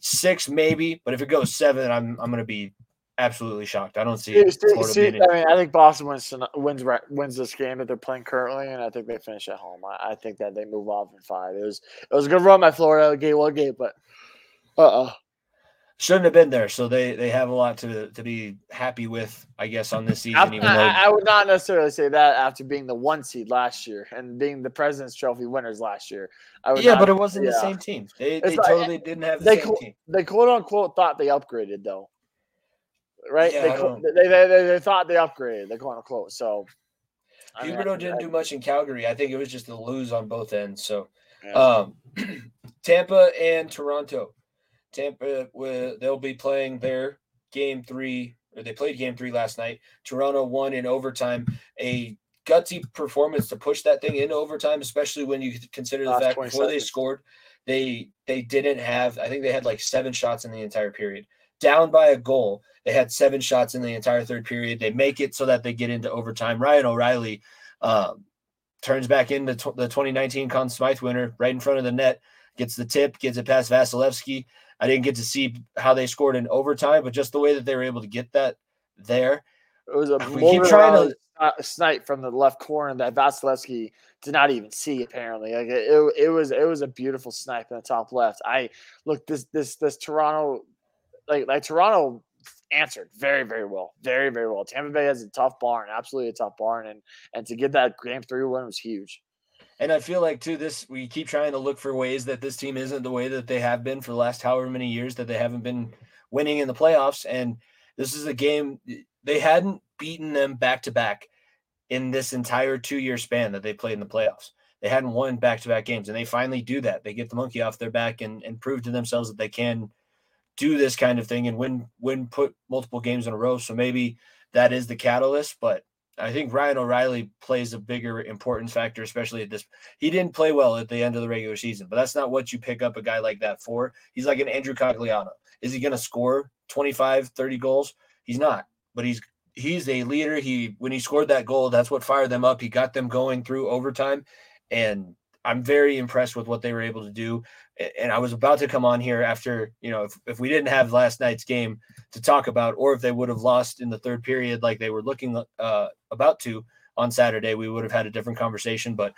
six maybe, but if it goes seven, I'm I'm going to be absolutely shocked. I don't see see. I mean, I think Boston wins wins wins this game that they're playing currently, and I think they finish at home. I, I think that they move off in five. It was it was a good run by Florida, game one game, but uh uh Shouldn't have been there, so they they have a lot to to be happy with, I guess, on this season. I, even though I, I would not necessarily say that after being the one seed last year and being the President's Trophy winners last year. I would yeah, not- but it wasn't the same team. They, they like- totally didn't have the they same team. they quote unquote thought they upgraded though, right? Yeah, they, I co- don't- they, they, they they thought they upgraded. They're going to close. So Huberdeau I- didn't I- do much in Calgary. I think it was just a lose on both ends. So, yeah. um, Tampa and Toronto. Tampa, will they'll be playing their game three, or they played game three last night. Toronto won in overtime. A gutsy performance to push that thing into overtime, especially when you consider the Last fact 20 before they scored, they they didn't have. I think they had like seven shots in the entire period. Down by a goal, they had seven shots in the entire third period. They make it so that they get into overtime. Ryan O'Reilly um, turns back into tw- the 2019 Conn Smythe winner right in front of the net, gets the tip, gets it past Vasilevskiy. I didn't get to see how they scored in overtime, but just the way that they were able to get that there. It was a We keep trying to- snipe from the left corner that Vasilevskiy did not even see. Apparently, like it, it, it was it was a beautiful snipe in the top left. I look this this this Toronto, like like Toronto answered very very well, very very well. Tampa Bay has a tough barn, absolutely a tough barn, and and to get that game three win was huge. And I feel like too this we keep trying to look for ways that this team isn't the way that they have been for the last however many years that they haven't been winning in the playoffs. And this is a game they hadn't beaten them back to back in this entire two year span that they played in the playoffs. They hadn't won back to back games, and they finally do that. They get the monkey off their back and, and prove to themselves that they can do this kind of thing and win win put multiple games in a row. So maybe that is the catalyst. But I think Ryan O'Reilly plays a bigger importance factor, especially at this. He didn't play well at the end of the regular season, but that's not what you pick up a guy like that for. He's like an Andrew Cogliano. Is he going to score 25, 30 goals? He's not, but he's he's a leader. He when he scored that goal, that's what fired them up. He got them going through overtime, and I'm very impressed with what they were able to do. And I was about to come on here after you know if, if we didn't have last night's game to talk about, or if they would have lost in the third period like they were looking uh, about to on Saturday, we would have had a different conversation. But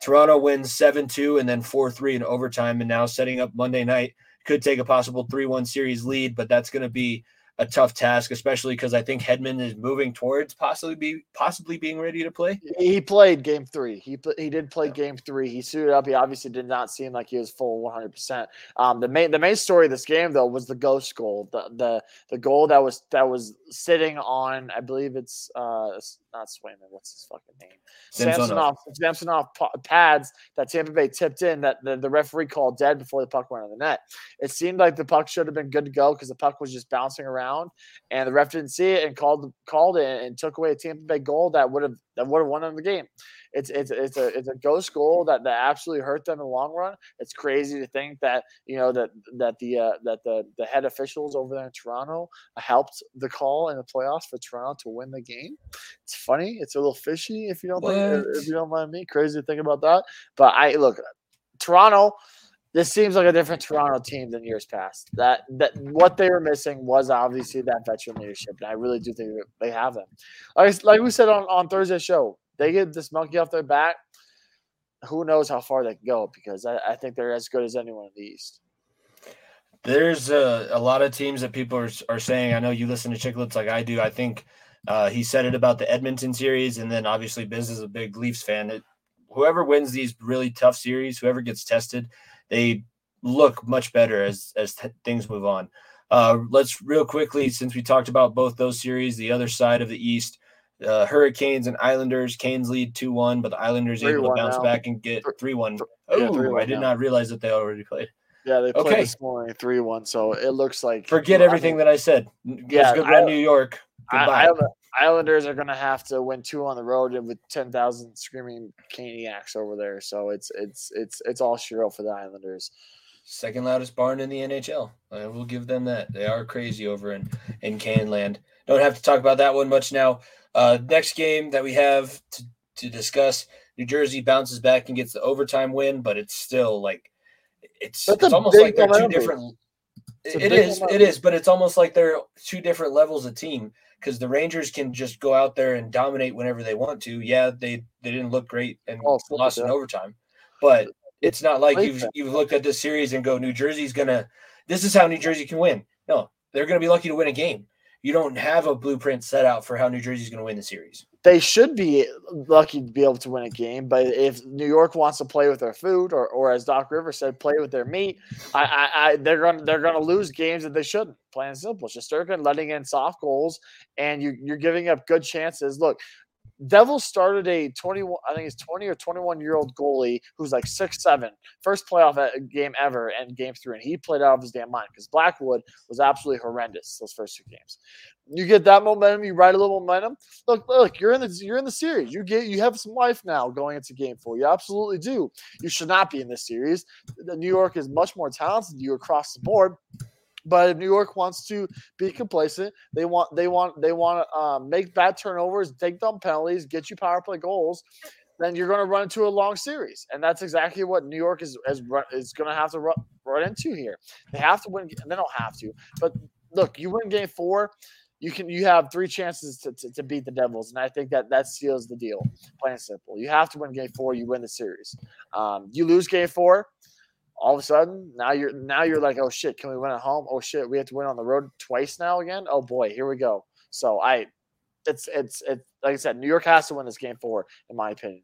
Toronto wins 7 2 and then 4 3 in overtime, and now setting up Monday night could take a possible 3 1 series lead, but that's going to be a tough task, especially because I think Hedman is moving towards possibly be possibly being ready to play. He played game three. He he did play Yeah. game three. He suited up. He obviously did not seem like he was full one hundred percent. Um, the main the main story of this game though was the ghost goal. The the the goal that was that was sitting on, I believe it's uh not Swayman, what's his fucking name? Samsonov. Samsonov, pads that Tampa Bay tipped in that the, the referee called dead before the puck went on the net. It seemed like the puck should have been good to go because the puck was just bouncing around, and the ref didn't see it and called called it and took away a Tampa Bay goal that would have that would have won them the game. It's it's it's a it's a ghost goal that, that absolutely hurt them in the long run. It's crazy to think that you know that that the uh, that the the head officials over there in Toronto helped the call in the playoffs for Toronto to win the game. It's funny. It's a little fishy if you don't think, if you don't mind me. Crazy to think about that. But I look Toronto. This seems like a different Toronto team than years past. That that what they were missing was obviously that veteran leadership, and I really do think they have them. Like, like we said on on Thursday's show, they get this monkey off their back. Who knows how far they can go? Because I, I think they're as good as anyone in the East. There's a, a lot of teams that people are, are saying. I know you listen to Chicklets like I do. I think uh, he said it about the Edmonton series, and then obviously Biz is a big Leafs fan. It, whoever wins these really tough series, whoever gets tested, they look much better as as t- things move on. Uh, let's real quickly, since we talked about both those series, the other side of the East, uh, Hurricanes and Islanders. Canes lead two one, but the Islanders able to bounce now. back and get three one. Oh, yeah, 3-1 I did now. not realize that they already played. Yeah, they played Okay. this morning three one, so it looks like Forget I everything mean, that I said. Yeah, good I- New York. I- Goodbye. Island- Islanders are going to have to win two on the road and with ten thousand screaming Caniacs over there. So it's it's it's it's all shiro for the Islanders. Second loudest barn in the NHL. I will give them that. They are crazy over in in Canland. Don't have to talk about that one much now. Uh, next game that we have to, to discuss, New Jersey bounces back and gets the overtime win, but it's still like it's That's it's almost like they're two different. It's a It big is, it momentum. is, but it's almost like they're two different levels of team because the Rangers can just go out there and dominate whenever they want to. Yeah, they they didn't look great and Oh, lost in overtime, but it's not like you've you've looked at this series and go New Jersey's gonna. This is how New Jersey can win. No, they're gonna be lucky to win a game. You don't have a blueprint set out for how New Jersey's gonna win the series. They should be lucky to be able to win a game, but if New York wants to play with their food, or, or as Doc Rivers said, play with their meat, I, I, I they're gonna they're gonna lose games that they shouldn't. Plain and simple. Gonna letting in soft goals, and you you're giving up good chances. Look, Devils started a 21, I think it's 20 or 21 year old goalie who's like six seven, first playoff e- game ever, and game three, and he played out of his damn mind because Blackwood was absolutely horrendous those first two games. You get that momentum, you ride a little momentum. Look, look, you're in the you're in the series. You get you have some life now going into game four. You absolutely do. You should not be in this series. New York is much more talented than you across the board. But if New York wants to be complacent, they want they want they want to um, make bad turnovers, take dumb penalties, get you power play goals. Then you're going to run into a long series, and that's exactly what New York is is, is going to have to run, run into here. They have to win. They don't have to, but look, you win game four, you can you have three chances to, to, to beat the Devils, and I think that that seals the deal. Plain and simple. You have to win game four. You win the series. Um, you lose game four, all of a sudden now you're now you're like, oh shit, can we win at home? Oh shit, we have to win on the road twice now again. Oh boy, here we go. So I, it's it's it's like I said, New York has to win this game four, in my opinion.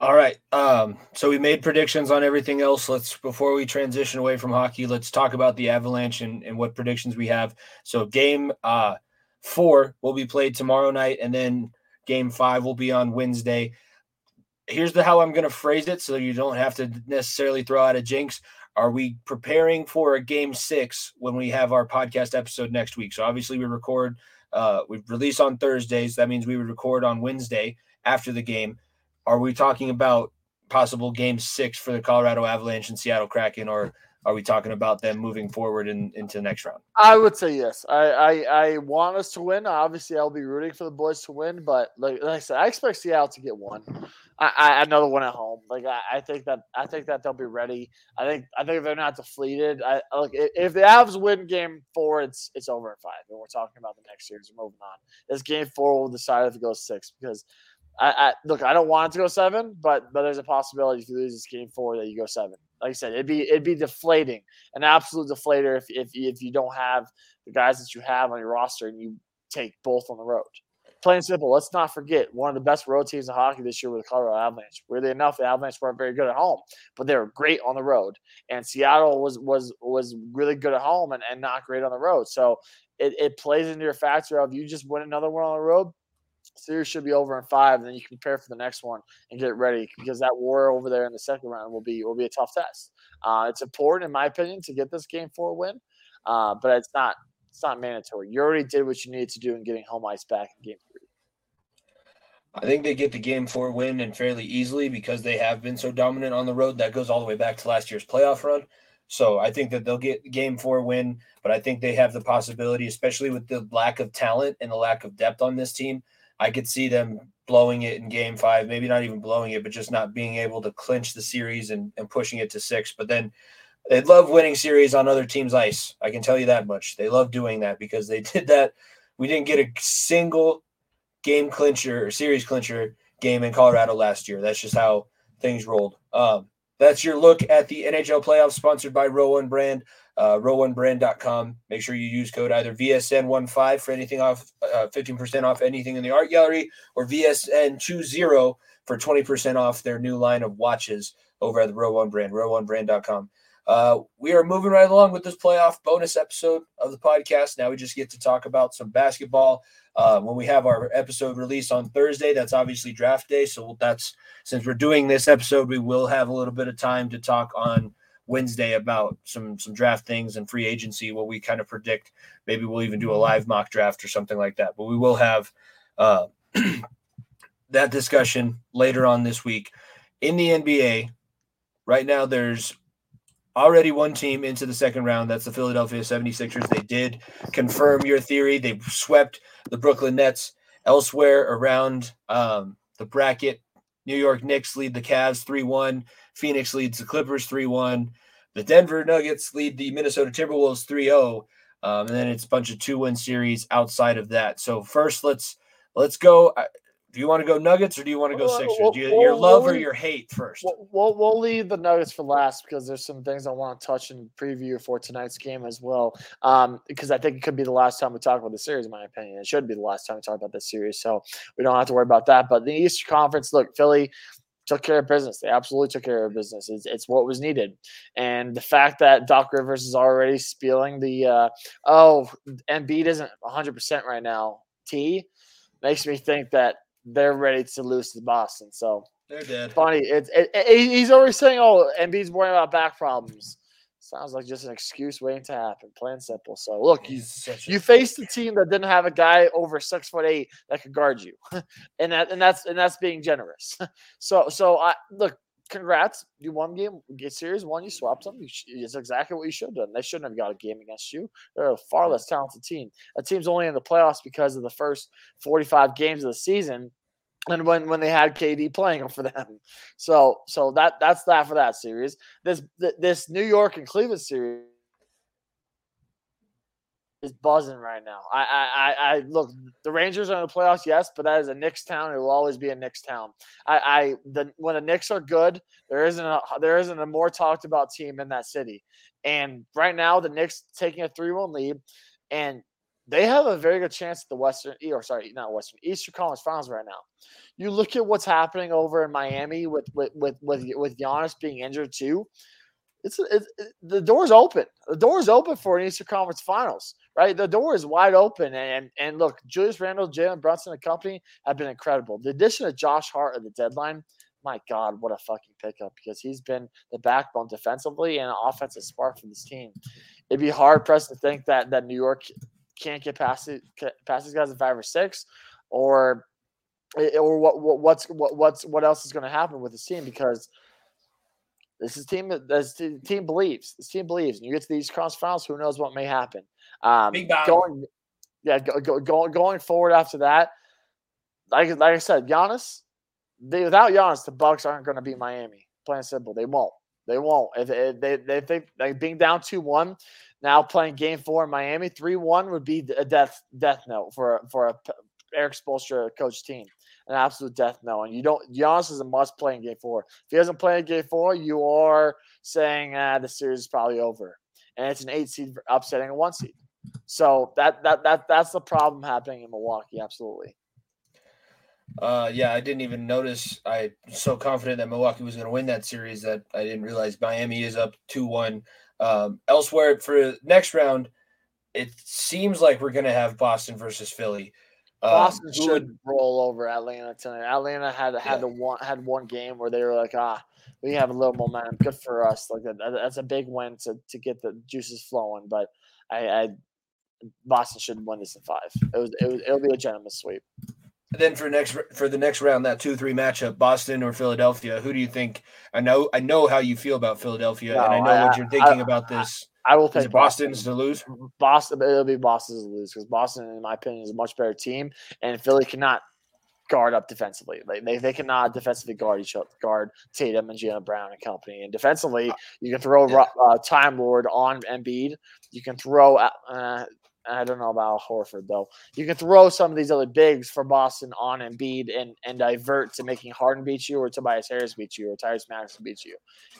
All right. Um, so we made predictions on everything else. Let's before we transition away from hockey, let's talk about the Avalanche and, and what predictions we have. So game uh four will be played tomorrow night, and then game five will be on Wednesday. Here's the how I'm gonna phrase it so you don't have to necessarily throw out a jinx. Are we preparing for a game six when we have our podcast episode next week? So obviously we record uh we release on Thursdays. That means we would record on Wednesday after the game are we talking about possible game six for the Colorado Avalanche and Seattle Kraken, or are we talking about them moving forward in, into the next round? I would say yes. I, I I want us to win. Obviously, I'll be rooting for the boys to win, but like, like I said, I expect Seattle to get one. I, I another one at home. Like I, I think that I think that they'll be ready. I think I think they're not deflated, I if, if the Avs win game four, it's it's over in five, and we're talking about the next series. We're moving on. This game four will decide if it goes six because. I, I look. I don't want it to go seven, but but there's a possibility if you lose this game four that you go seven. Like I said, it'd be it'd be deflating, an absolute deflator if if if you don't have the guys that you have on your roster and you take both on the road. Plain simple. Let's not forget one of the best road teams in hockey this year with the Colorado Avalanche. Weirdly enough, the Avalanche weren't very good at home, but they were great on the road. And Seattle was was was really good at home and, and not great on the road. So it, it plays into your factor of you just win another one on the road. Series should be over in five, and then you can prepare for the next one and get ready because that war over there in the second round will be will be a tough test. Uh, it's important, in my opinion, to get this game four win, uh, but it's not it's not mandatory. You already did what you needed to do in getting home ice back in game three. I think they get the game four win and fairly easily because they have been so dominant on the road. That goes all the way back to last year's playoff run. So I think that they'll get game four win, but I think they have the possibility, especially with the lack of talent and the lack of depth on this team. I could see them blowing it in game five, maybe not even blowing it, but just not being able to clinch the series and, and pushing it to six. But then they love winning series on other teams' ice. I can tell you that much. They love doing that because they did that. We didn't get a single game clincher or series clincher game in Colorado last year. That's just how things rolled. Um, that's your look at the NHL playoffs sponsored by Row One Brand, uh, row1brand.com. Make sure you use code either VSN15 for anything off, uh, 15% off anything in the art gallery, or VSN20 for 20% off their new line of watches over at the Row One Brand, row1brand.com. Uh, we are moving right along with this playoff bonus episode of the podcast. Now we just get to talk about some basketball. Uh, when we have our episode released on Thursday, that's obviously draft day. So that's since we're doing this episode, we will have a little bit of time to talk on Wednesday about some some draft things and free agency. What we kind of predict. Maybe we'll even do a live mock draft or something like that. But we will have uh, that discussion later on this week in the NBA. Right now, there's already one team into the second round. That's the Philadelphia 76ers. They did confirm your theory. They swept the Brooklyn Nets elsewhere around um, the bracket. New York Knicks lead the Cavs 3 1. Phoenix leads the Clippers 3 1. The Denver Nuggets lead the Minnesota Timberwolves 3 0. Um, and then it's a bunch of two win series outside of that. So first, let's let's go. Do you want to go Nuggets or do you want to go Sixers? do you, your love or your hate first? We'll, we'll leave the Nuggets for last because there's some things I want to touch and preview for tonight's game as well. Um, because I think it could be the last time we talk about the series, in my opinion. It should be the last time we talk about this series, so we don't have to worry about that. But the Eastern Conference, look, Philly took care of business. They absolutely took care of business. It's, it's what was needed. And the fact that Doc Rivers is already spieling the, uh, oh, Embiid isn't 100% right now, T, makes me think that they're ready to lose to Boston. So they're dead. Funny. It's it, it, he's always saying, "Oh, Embiid's worrying about back problems." Sounds like just an excuse waiting to happen. Plain simple. So look, you you faced a team that didn't have a guy over six foot eight that could guard you, and that and that's and that's being generous. so so I look. Congrats! You won game, get series one. You swapped them. You it's exactly what you should have done. They shouldn't have got a game against you. They're a far less talented team. A team's only in the playoffs because of the first forty-five games of the season, and when when they had KD playing for them. So so that that's that for that series. This this New York and Cleveland series is buzzing right now. I, I, I, look. The Rangers are in the playoffs, yes, but that is a Knicks town. It will always be a Knicks town. I, I, the when the Knicks are good, there isn't a there isn't a more talked about team in that city. And right now, the Knicks taking a three one lead, and they have a very good chance at the Western, or sorry, not Western, Eastern Conference Finals right now. You look at what's happening over in Miami with with with with, with Giannis being injured too it's, it's it, the door's open. The door's open for an Eastern Conference Finals, right? The door is wide open. And and look, Julius Randle, Jalen Brunson, and company have been incredible. The addition of Josh Hart at the deadline, my God, what a fucking pickup because he's been the backbone defensively and an offensive spark for this team. It'd be hard pressed to think that that New York can't get past it, past these guys in five or six, or eh, or what, what what's what what's what else is going to happen with this team because this is team. This team believes. This team believes. And you get to these cross finals, who knows what may happen? Um, going, yeah, go, go, go, going forward after that. Like like I said, Giannis. They, without Giannis, the Bucks aren't going to beat Miami. Plain simple, they won't. They won't. If, if they they think like being down two one, now playing game four in Miami, three one would be a death death note for for a Erik Spoelstra coach team an absolute death knell. And you don't, Giannis is a must play in game four. If he doesn't play in game four, you are saying ah, the series is probably over. And it's an eight seed upsetting a one seed. So that that that that's the problem happening in Milwaukee. Absolutely. Uh, yeah, I didn't even notice. I am so confident that Milwaukee was going to win that series that I didn't realize Miami is up two one. Um, elsewhere for next round, it seems like we're going to have Boston versus Philly. Um, Boston should roll over Atlanta tonight. Atlanta had had yeah. the one had one game where they were like, ah, we have a little momentum. Good for us. Like that, that's a big win to to get the juices flowing. But I, I Boston should win this in five. It was it was it'll be a gentleman's sweep. Then for next for the next round, that two three matchup, Boston or Philadelphia. Who do you think? I know I know how you feel about Philadelphia, no, and I know I, what you're thinking I, about this. I will take Boston's to lose. Boston, it'll be Boston's to lose because Boston, in my opinion, is a much better team, and Philly cannot guard up defensively. Like they, they cannot defensively guard each other, guard Tatum and Jaylen Brown and company. And defensively, uh, you can throw yeah. uh, Time Lord on Embiid. You can throw. Uh, I don't know about Horford though. You can throw some of these other bigs for Boston on Embiid and and divert to making Harden beat you or Tobias Harris beat you or Tyrese Maxey beat you.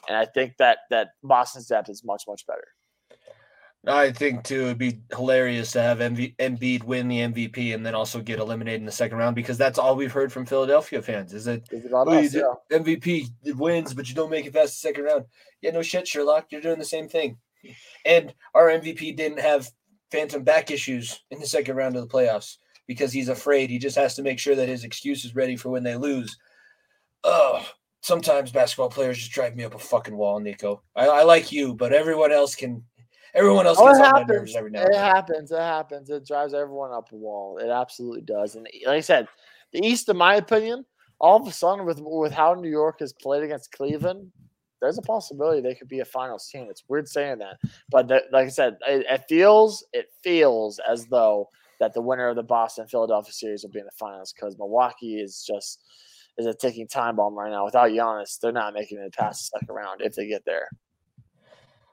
And I think that that Boston's depth is much much better. I think too it'd be hilarious to have MV, Embiid win the MVP and then also get eliminated in the second round because that's all we've heard from Philadelphia fans is that well, us, yeah. MVP wins but you don't make it past the second round. Yeah, no shit, Sherlock, you're doing the same thing. And our MVP didn't have phantom back issues in the second round of the playoffs because he's afraid. He just has to make sure that his excuse is ready for when they lose. Oh, sometimes basketball players just drive me up a fucking wall, Niko. I, I like you, but everyone else can everyone else oh, gets on my nerves every now. It happens. It happens. It drives everyone up a wall. It absolutely does. And like I said, the East, in my opinion, all of a sudden with with how New York has played against Cleveland, there's a possibility they could be a finals team. It's weird saying that, but the, like I said, it, it, feels it feels as though that the winner of the Boston Philadelphia series will be in the finals because Milwaukee is just is a ticking time bomb right now. Without Giannis, they're not making it past the second round if they get there.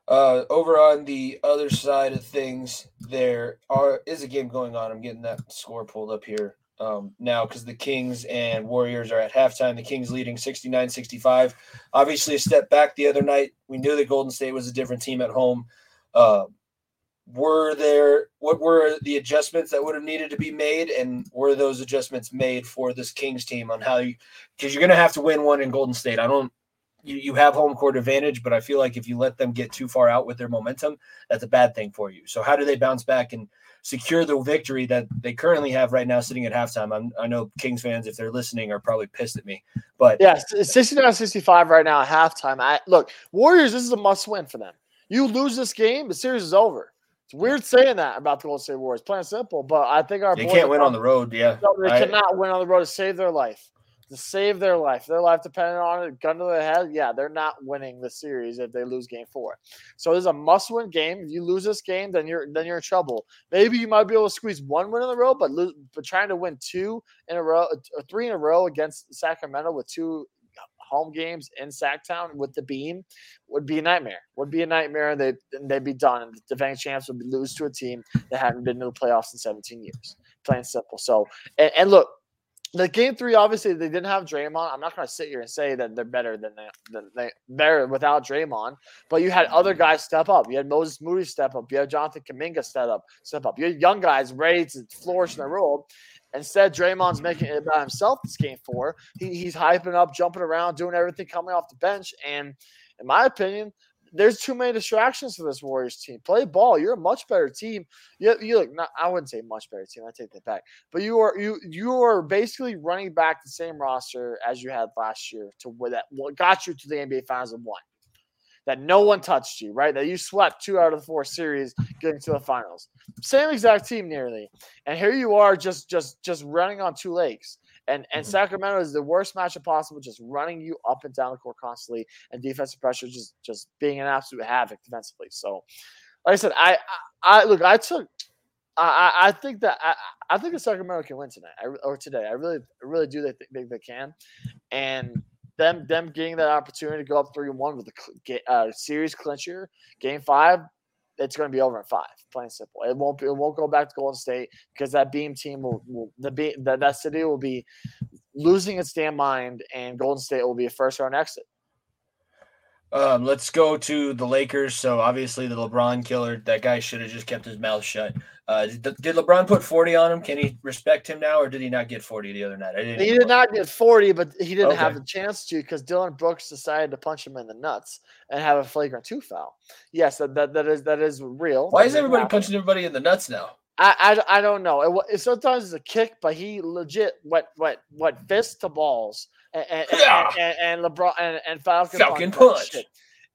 Uh, over on the other side of things, there are is a game going on. I'm getting that score pulled up here um, now because the Kings and Warriors are at halftime. The Kings leading 69 65. Obviously, a step back the other night. We knew that Golden State was a different team at home. Uh, were there, what were the adjustments that would have needed to be made? And were those adjustments made for this Kings team on how you, because you're going to have to win one in Golden State. I don't, you, you have home court advantage, but I feel like if you let them get too far out with their momentum, that's a bad thing for you. So, how do they bounce back and secure the victory that they currently have right now sitting at halftime. I'm, i know Kings fans, if they're listening, are probably pissed at me. But yeah, 69 65 right now at halftime. I, look, Warriors, this is a must win for them. You lose this game, the series is over. It's weird saying that about the Golden State Warriors. Plain simple, but I think our they can't win on the road. Yeah, they I, cannot win on the road to save their life to save their life. Their life depending on it, gun to the head. Yeah, they're not winning the series if they lose game four. So this is a must-win game. If you lose this game, then you're then you're in trouble. Maybe you might be able to squeeze one win in a row, but lose, but trying to win two in a row, uh, or three in a row against Sacramento with two home games in Sacktown with the beam would be a nightmare. Would be a nightmare. They they'd be done. And the defending champs would lose to a team that hadn't been to the playoffs in 17 years. Plain simple. So and, and look, the game three, obviously, they didn't have Draymond. I'm not going to sit here and say that they're better than they, than they better without Draymond. But you had other mm-hmm. guys step up. You had Moses Moody step up. You had Jonathan Kuminga step up. Step up. You had young guys ready to flourish in the role. Instead, Draymond's making it about himself. This game four, he, he's hyping up, jumping around, doing everything coming off the bench. And in my opinion, there's too many distractions for this Warriors team. Play ball. You're a much better team. You, you look. Not, I wouldn't say much better team. I take that back. But you are you you are basically running back the same roster as you had last year to where that what got you to the NBA Finals and won. That no one touched you, right? That you swept two out of the four series getting to the finals. Same exact team nearly, and here you are just just just running on two legs. And and mm-hmm. Sacramento is the worst matchup possible, just running you up and down the court constantly, and defensive pressure just just being an absolute havoc defensively. So, like I said, I I, I look, I took. I, I think that I, I think the Sacramento can win tonight I, or today. I really, really do think they, they can, and them them getting that opportunity to go up three one with the uh, series clincher, game five it's going to be over in five. Plain simple. It won't. Be, it won't go back to Golden State because that Beam team will, will the be that, that city will be losing its damn mind, and Golden State will be a first round exit. Um, let's go to the Lakers. So obviously the LeBron killer, that guy should have just kept his mouth shut. Uh, did, did LeBron put 40 on him? Can he respect him now, or did he not get 40 the other night? I didn't He did look. not get 40, but he didn't have Okay. the chance to because Dillon Brooks decided to punch him in the nuts and have a flagrant two foul. Yes, that, that, that is that is real. Why That is everybody happen. punching everybody in the nuts now? I, I, I don't know. It, it sometimes it's a kick, but he legit went went went fist to balls and and, and, Yeah. and, and LeBron and, and Falcon, Falcon punch punch.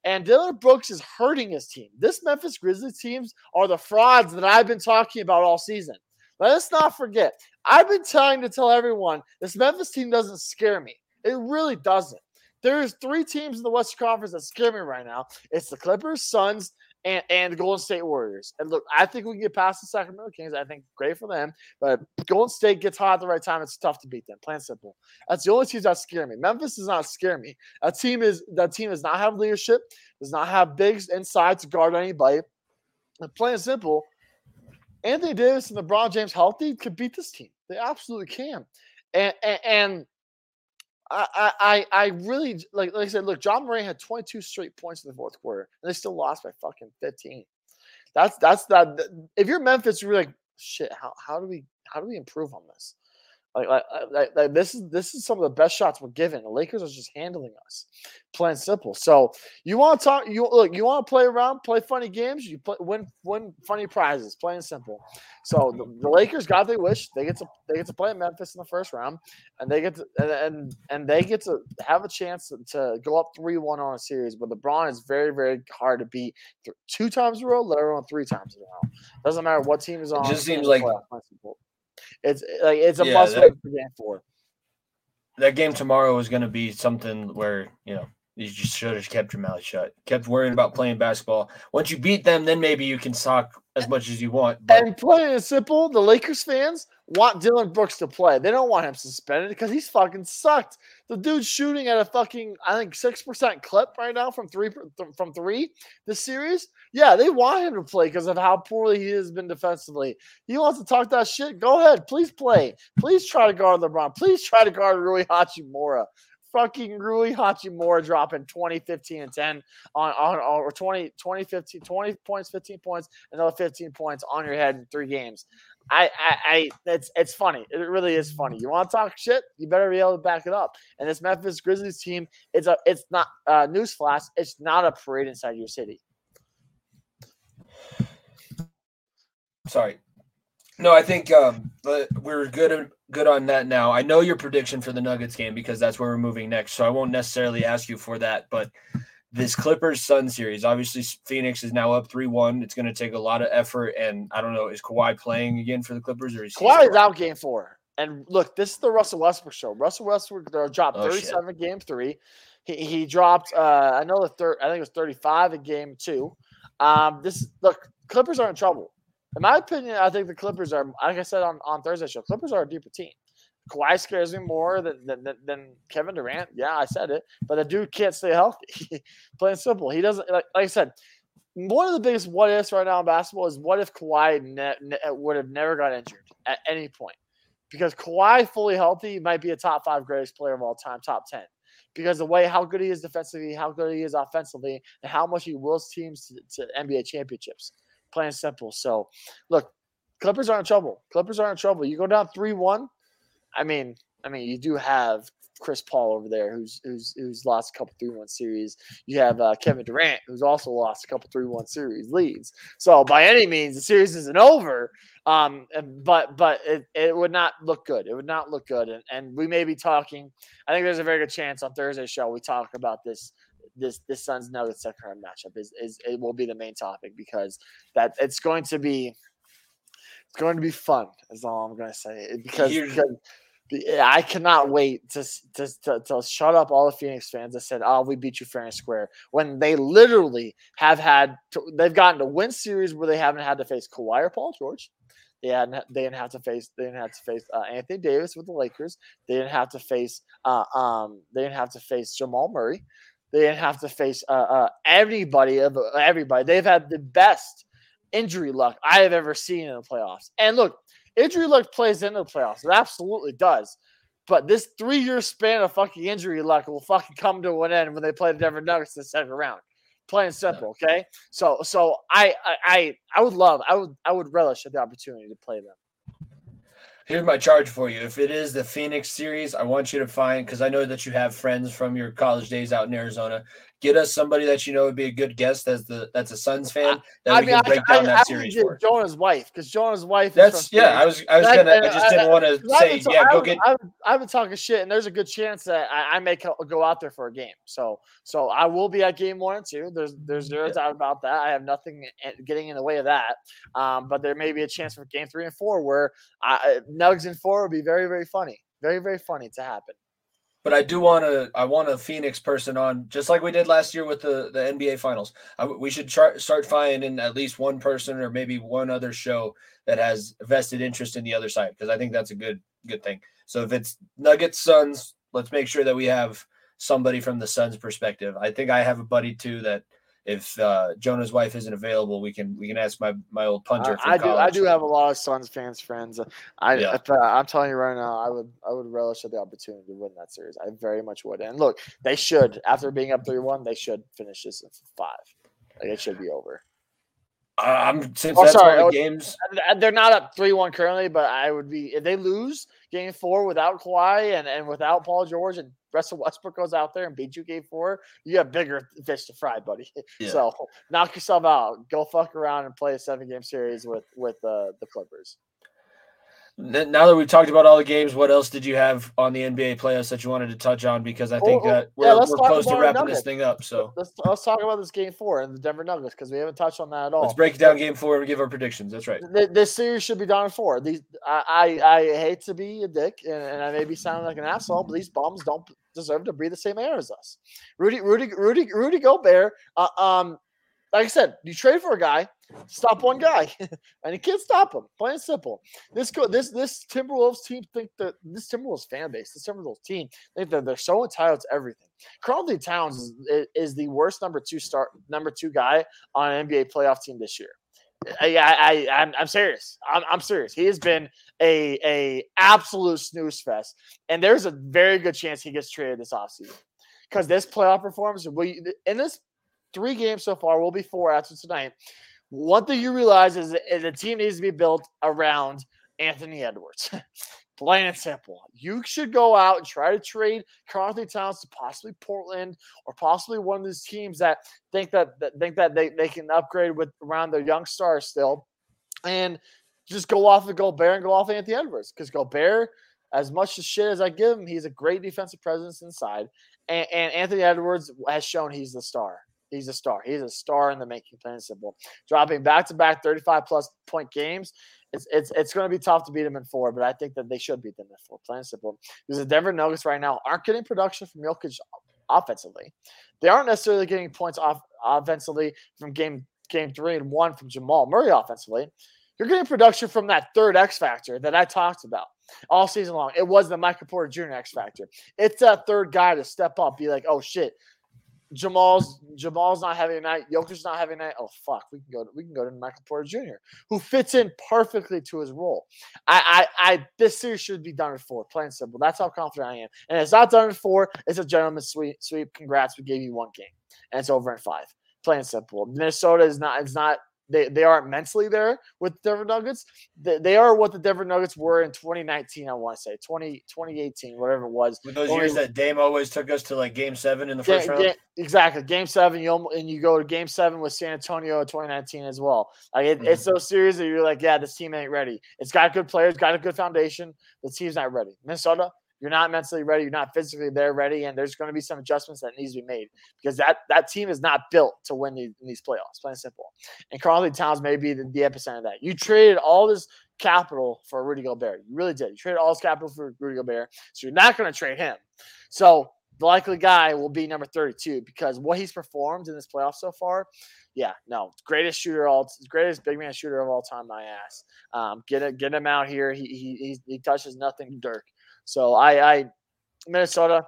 And Dillon Brooks is hurting his team. This Memphis Grizzlies teams are the frauds that I've been talking about all season. Let us not forget. I've been trying to tell everyone this Memphis team doesn't scare me. It really doesn't. There's three teams in the Western Conference that scare me right now. It's the Clippers, Suns, and, and the Golden State Warriors. And look, I think we can get past the Sacramento Kings. I think great for them. But Golden State gets hot at the right time. It's tough to beat them. Plain simple. That's the only teams that scare me. Memphis does not scare me. That team is that team does not have leadership, does not have bigs inside to guard anybody. And plain simple, Anthony Davis and LeBron James healthy could beat this team. They absolutely can. And and, and I, I I really like like I said, look, Ja Morant had 22 straight points in the fourth quarter, and they still lost by fucking 15. That's that's that. If you're Memphis, you're like, shit. How how do we how do we improve on this? Like, like, uh, like, like this is this is some of the best shots we're given. The Lakers are just handling us, plain simple. So you want to talk? You look. You want to play around, play funny games. You play, win win funny prizes, plain simple. So the, the Lakers got their wish. They get to they get to play at Memphis in the first round, and they get to and and, and they get to have a chance to, to go up three one on a series. But LeBron is very very hard to beat two times in a row, let alone three times in a row. Doesn't matter what team is on. It just seems like- playoff, plain and simple. It's like it's a Yeah, must that- win for game four. That game tomorrow is going to be something where, you know, you just should have kept your mouth shut. Kept worrying about playing basketball. Once you beat them, then maybe you can talk as much as you want. But And plain and simple, the Lakers fans want Dillon Brooks to play. They don't want him suspended because he's fucking sucked. The dude's shooting at a fucking I think six percent clip right now from three from three this series. Yeah, they want him to play because of how poorly he has been defensively. He wants to talk that shit. Go ahead, please play. Please try to guard LeBron. Please try to guard Rui Hachimura. Fucking Rui Hachimura dropping 20, 15, and 10 on, on, or 20, 20, 15, 20 points, 15 points, another 15 points on your head in three games. I, I, I, it's, it's funny. It really is funny. You want to talk shit? You better be able to back it up. And this Memphis Grizzlies team, it's a, it's not uh, newsflash. It's not a parade inside your city. sorry. No, I think um, but we're good good on that now. I know your prediction for the Nuggets game because that's where we're moving next. So I won't necessarily ask you for that, but this Clippers Sun series, obviously Phoenix is now up 3-1. It's going to take a lot of effort and I don't know, is Kawhi playing again for the Clippers or is he Kawhi is out game four. And look, this is the Russell Westbrook show. Russell Westbrook uh, dropped Oh, shit. 37 game three. He, he dropped, uh, I know the third, I think it was 35 in game two. Um, this look, Clippers are in trouble. In my opinion, I think the Clippers are, like I said on, on Thursday show, Clippers are a deeper team. Kawhi scares me more than, than, than, Kevin Durant. Yeah, I said it, but the dude can't stay healthy. Plain simple. He doesn't, like, like I said, one of the biggest what ifs right now in basketball is what if Kawhi ne- ne- would have never got injured at any point? Because Kawhi fully healthy might be a top five greatest player of all time, top 10. Because the way how good he is defensively, how good he is offensively, and how much he wills teams to, to NBA championships. Plain and simple. So, look, Clippers are in trouble. Clippers are in trouble. You go down 3 1. I mean, I mean, you do have Chris Paul over there, who's who's who's lost a couple three one series. You have uh, Kevin Durant, who's also lost a couple three one series leads. So by any means, the series isn't over. Um, but but it, it would not look good. It would not look good, and and we may be talking. I think there's a very good chance on Thursday's show we talk about this. This this Suns Nuggets second round matchup is is it will be the main topic because that it's going to be it's going to be fun. Is all I'm going to say because, because I cannot wait to, to, to, to shut up all the Phoenix fans that said, "Oh, we beat you fair and square," when they literally have had to, they've gotten to win series where they haven't had to face Kawhi or Paul George. They hadn't. They didn't have to face. They didn't have to face uh, Anthony Davis with the Lakers. They didn't have to face. Uh, um. They didn't have to face Jamal Murray. They didn't have to face uh, uh, anybody of everybody. They've had the best injury luck I have ever seen in the playoffs. And look, injury luck plays into the playoffs. It absolutely does. But this three year span of fucking injury luck will fucking come to an end when they play the Denver Nuggets in the second round. Plain and simple, okay? So so I I I, I would love I would I would relish the opportunity to play them. Here's my charge for you. If it is the Phoenix series, I want you to find because I know that you have friends from your college days out in Arizona. Get us somebody that you know would be a good guest as the that's a Suns fan that I we mean, can break I, down I, that I series for. Jonah's wife because Jonah's wife. That's yeah. I was I was gonna I just didn't want to say been yeah. Go get I've, I've been talking shit, and there's a good chance that I, I may go out there for a game. So, so I will be at game one and two. There's, there's zero Yeah. doubt about that. I have nothing getting in the way of that. Um, but there may be a chance for game three and four where I, Nugs and four would be very, very funny, very, very funny to happen. But I do want to. I want a Phoenix person on, just like we did last year with the the NBA Finals. I, we should try, start finding at least one person or maybe one other show that has vested interest in the other side because I think that's a good good thing. So if it's Nuggets Suns, let's make sure that we have somebody from the Suns perspective. I think I have a buddy too that if uh, Jonah's wife isn't available, we can we can ask my my old punter. I, I do, I do have a lot of Suns fans friends. I, Yeah. uh, I'm telling you right now, I would, I would relish the opportunity to win that series. I very much would. And look, they should after being up three one, they should finish this in five. Like it should be over. I'm since Oh, that's sorry, all oh, the games. Uh, They're not up three one currently, but I would be if they lose game four without Kawhi and, and without Paul George and Russell Westbrook goes out there and beat you game four, you have bigger fish to fry, buddy. Yeah. So knock yourself out. Go fuck around and play a seven game series with with uh, the Clippers. Now that we've talked about all the games, what else did you have on the NBA playoffs that you wanted to touch on? Because I think Oh, oh, that yeah, we're, let's we're close to wrapping this thing up. So Let's let's talk about this game four and the Denver Nuggets because we haven't touched on that at all. let's break down game four and give our predictions. That's right. This series should be done in four. These I, I I hate to be a dick and, and I may be sounding like an asshole, but these bums don't deserve to breathe the same air as us. Rudy Rudy Rudy Rudy Gobert. Uh, um, like I said, you trade for a guy, stop one guy, and you can't stop him. Plain and simple. This this this Timberwolves team think that this Timberwolves fan base, this Timberwolves team, think that they're so entitled to everything. Karl-Anthony Towns is, is, the worst number two start number two guy on an NBA playoff team this year. I, I, I I'm, I'm serious. I'm, I'm serious. He has been a a absolute snooze fest, and there's a very good chance he gets traded this offseason because this playoff performance, we in this three games so far, will be four after tonight. One thing you realize is the team needs to be built around Anthony Edwards. Plain and simple. You should go out and try to trade Karl Towns to possibly Portland or possibly one of these teams that think that, that think that they, they can upgrade with around their young stars still, and just go off of Gobert and go off Anthony Edwards because Gobert, as much as shit as I give him, he's a great defensive presence inside, and, and Anthony Edwards has shown he's the star. He's a star. He's a star in the making. Plain and simple. Dropping back to back 35 plus point games. It's it's it's going to be tough to beat them in four, but I think that they should beat them in four. Plain and simple. Because the Denver Nuggets right now aren't getting production from Jokic offensively. They aren't necessarily getting points off offensively from game game three and one from Jamal Murray offensively. You're getting production from that third X factor that I talked about all season long. It was the Michael Porter Jr. X factor. It's that third guy to step up, be like, oh shit, Jamal's Jamal's not having a night. Jokic's not having a night. Oh fuck, we can go. To, we can go to Michael Porter Jr., who fits in perfectly to his role. I, I, I this series should be done in four. Plain and simple. That's how confident I am. And it's not done in four. It's a gentleman's sweep. Sweep. Congrats. We gave you one game, and it's over in five. Plain and simple. Minnesota is not. It's not. They, they aren't mentally there with the Denver Nuggets. They, they are what the Denver Nuggets were in 2019, I want to say. 20, 2018, whatever it was. With those Only- years that Dame always took us to like game seven in the first round. ga- exactly. Game seven, you almo- and you go to game seven with San Antonio in 2019 as well. Like it, it's mm-hmm. those series that you're like, yeah, this team ain't ready. It's got good players, got a good foundation. The team's not ready. Minnesota, you're not mentally ready. You're not physically there ready, and there's going to be some adjustments that needs to be made because that that team is not built to win these, these playoffs. Plain and simple. And Karl-Anthony Towns may be the, the epicenter of that. You traded all this capital for Rudy Gobert. You really did. You traded all this capital for Rudy Gobert, so you're not going to trade him. So the likely guy will be number 32 because what he's performed in this playoff so far, yeah, no, greatest shooter all, greatest big man shooter of all time. My ass, um, get it, get him out here. He he he, he touches nothing Dirk. So I I Minnesota,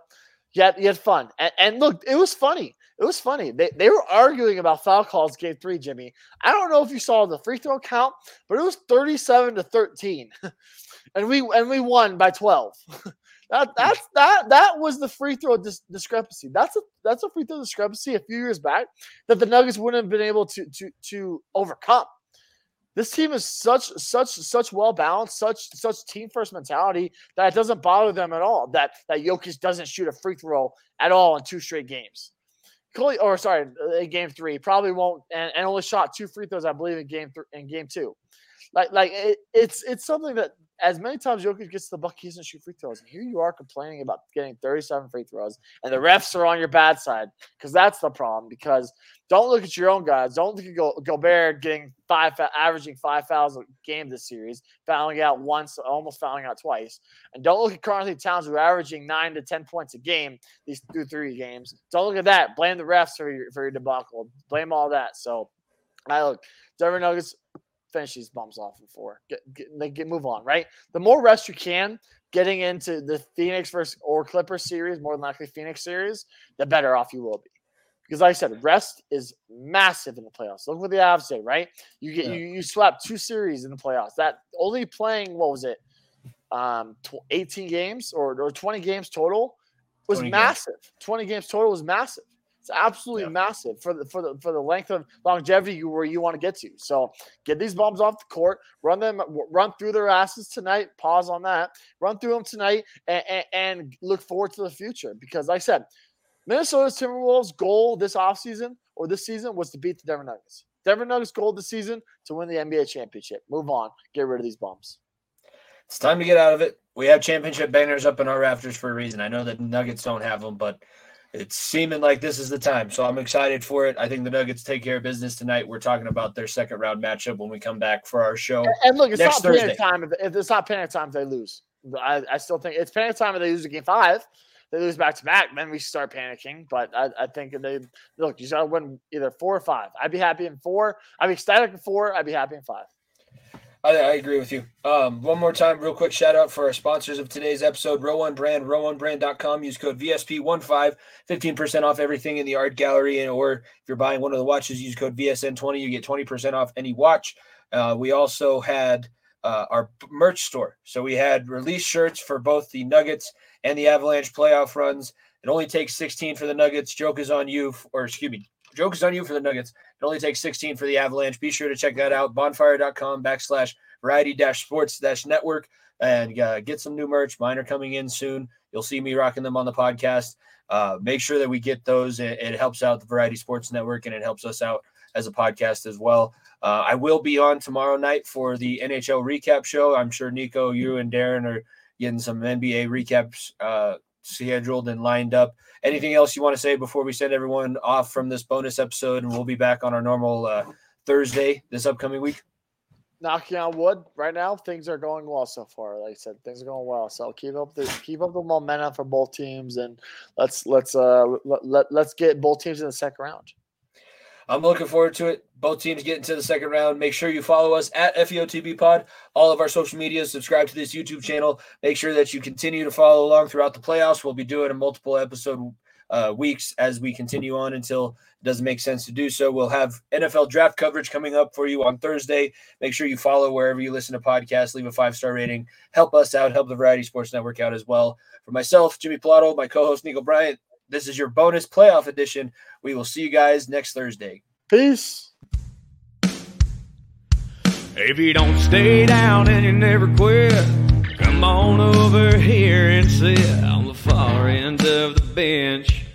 you you had fun and, and look, it was funny. It was funny. They, they were arguing about foul calls game three, Jimmy. I don't know if you saw the free throw count, but it was 37 to 13. and we and we won by 12. That that's that that was the free throw dis- discrepancy. That's a that's a free throw discrepancy a few years back that the Nuggets wouldn't have been able to to to overcome. This team is such such such well balanced, such such team first mentality that it doesn't bother them at all. That that Jokic doesn't shoot a free throw at all in two straight games. Coley, or sorry, in game three, probably won't, and, and only shot two free throws, I believe, in game three, in game two. Like like it, it's it's something that as many times Jokic gets the buck, he doesn't shoot free throws. And here you are complaining about getting 37 free throws, and the refs are on your bad side because that's the problem. Because don't look at your own guys. Don't look at Go- Gobert getting five, averaging five fouls a game this series, fouling out once, almost fouling out twice. And don't look at Karl-Anthony Towns, who are averaging nine to 10 points a game these two, three games. Don't look at that. Blame the refs for your, for your debacle. Blame all that. So, I look, Denver Nuggets, finish these bums off in four. Get, get, get move on, right? The more rest you can getting into the Phoenix versus or Clippers series, more than likely Phoenix series, the better off you will be. Because like I said, rest is massive in the playoffs. Look what the Avs say, right? You get yeah. you, you swept two series in the playoffs. That only playing what was it, um, 18 games or, or 20 games total was massive. Games. 20 games total was massive. It's absolutely yeah. massive for the for the for the length of longevity where you want to get to. So get these bums off the court, run them, run through their asses tonight. Pause on that. Run through them tonight, and, and, and look forward to the future. Because, like I said, Minnesota's Timberwolves' goal this offseason or this season was to beat the Denver Nuggets. Denver Nuggets' goal this season to win the NBA championship. Move on. Get rid of these bums. It's time to get out of it. We have championship banners up in our rafters for a reason. I know that Nuggets don't have them, but it's seeming like this is the time. So I'm excited for it. I think the Nuggets take care of business tonight. We're talking about their second round matchup when we come back for our show. And look, it's not Thursday. panic time if, it's not panic time if they lose. I, I still think it's panic time if they lose a game five. They lose back to back, then we start panicking. But I, I think they look, you gotta win either four or five. I'd be happy in four. I'd be ecstatic in four. I'd be happy in five. I, I, agree with you. Um, one more time, real quick shout out for our sponsors of today's episode, Row One Brand, rowonebrand.com. Use code VSN15, 15% off everything in the art gallery. And, or if you're buying one of the watches, use code VSN20. You get 20% off any watch. Uh, we also had uh, our merch store. So we had release shirts for both the Nuggets and the Avalanche playoff runs. It only takes 16 for the Nuggets. Joke is on you, or excuse me, joke is on you for the Nuggets. It only takes 16 for the Avalanche. Be sure to check that out. Bonfire.com backslash variety dash sports dash network and uh, get some new merch. Mine are coming in soon. You'll see me rocking them on the podcast. Uh, make sure that we get those. It, it, helps out the Variety Sports Network and it helps us out as a podcast as well. Uh, I will be on tomorrow night for the NHL recap show. I'm sure Niko, you, and Darren are getting some NBA recaps uh, scheduled and lined up. Anything else you want to say before we send everyone off from this bonus episode? And we'll be back on our normal uh, Thursday this upcoming week. Knocking on wood, right now things are going well so far. Like I said, things are going well. So keep up the keep up the momentum for both teams, and let's let's uh let, let, let's get both teams in the second round. I'm looking forward to it. Both teams get into the second round. Make sure you follow us at FEOTB Pod, all of our social media. Subscribe to this YouTube channel. Make sure that you continue to follow along throughout the playoffs. We'll be doing a multiple episode uh, weeks as we continue on until it doesn't make sense to do so. We'll have NFL draft coverage coming up for you on Thursday. Make sure you follow wherever you listen to podcasts. Leave a five star rating. Help us out. Help the Variety Sports Network out as well. For myself, Jimmy Pilato, my co host, Niko Bryant, this is your bonus playoff edition. We will see you guys next Thursday. Peace. If you don't stay down and you never quit, come on over here and sit on the far end of the bench.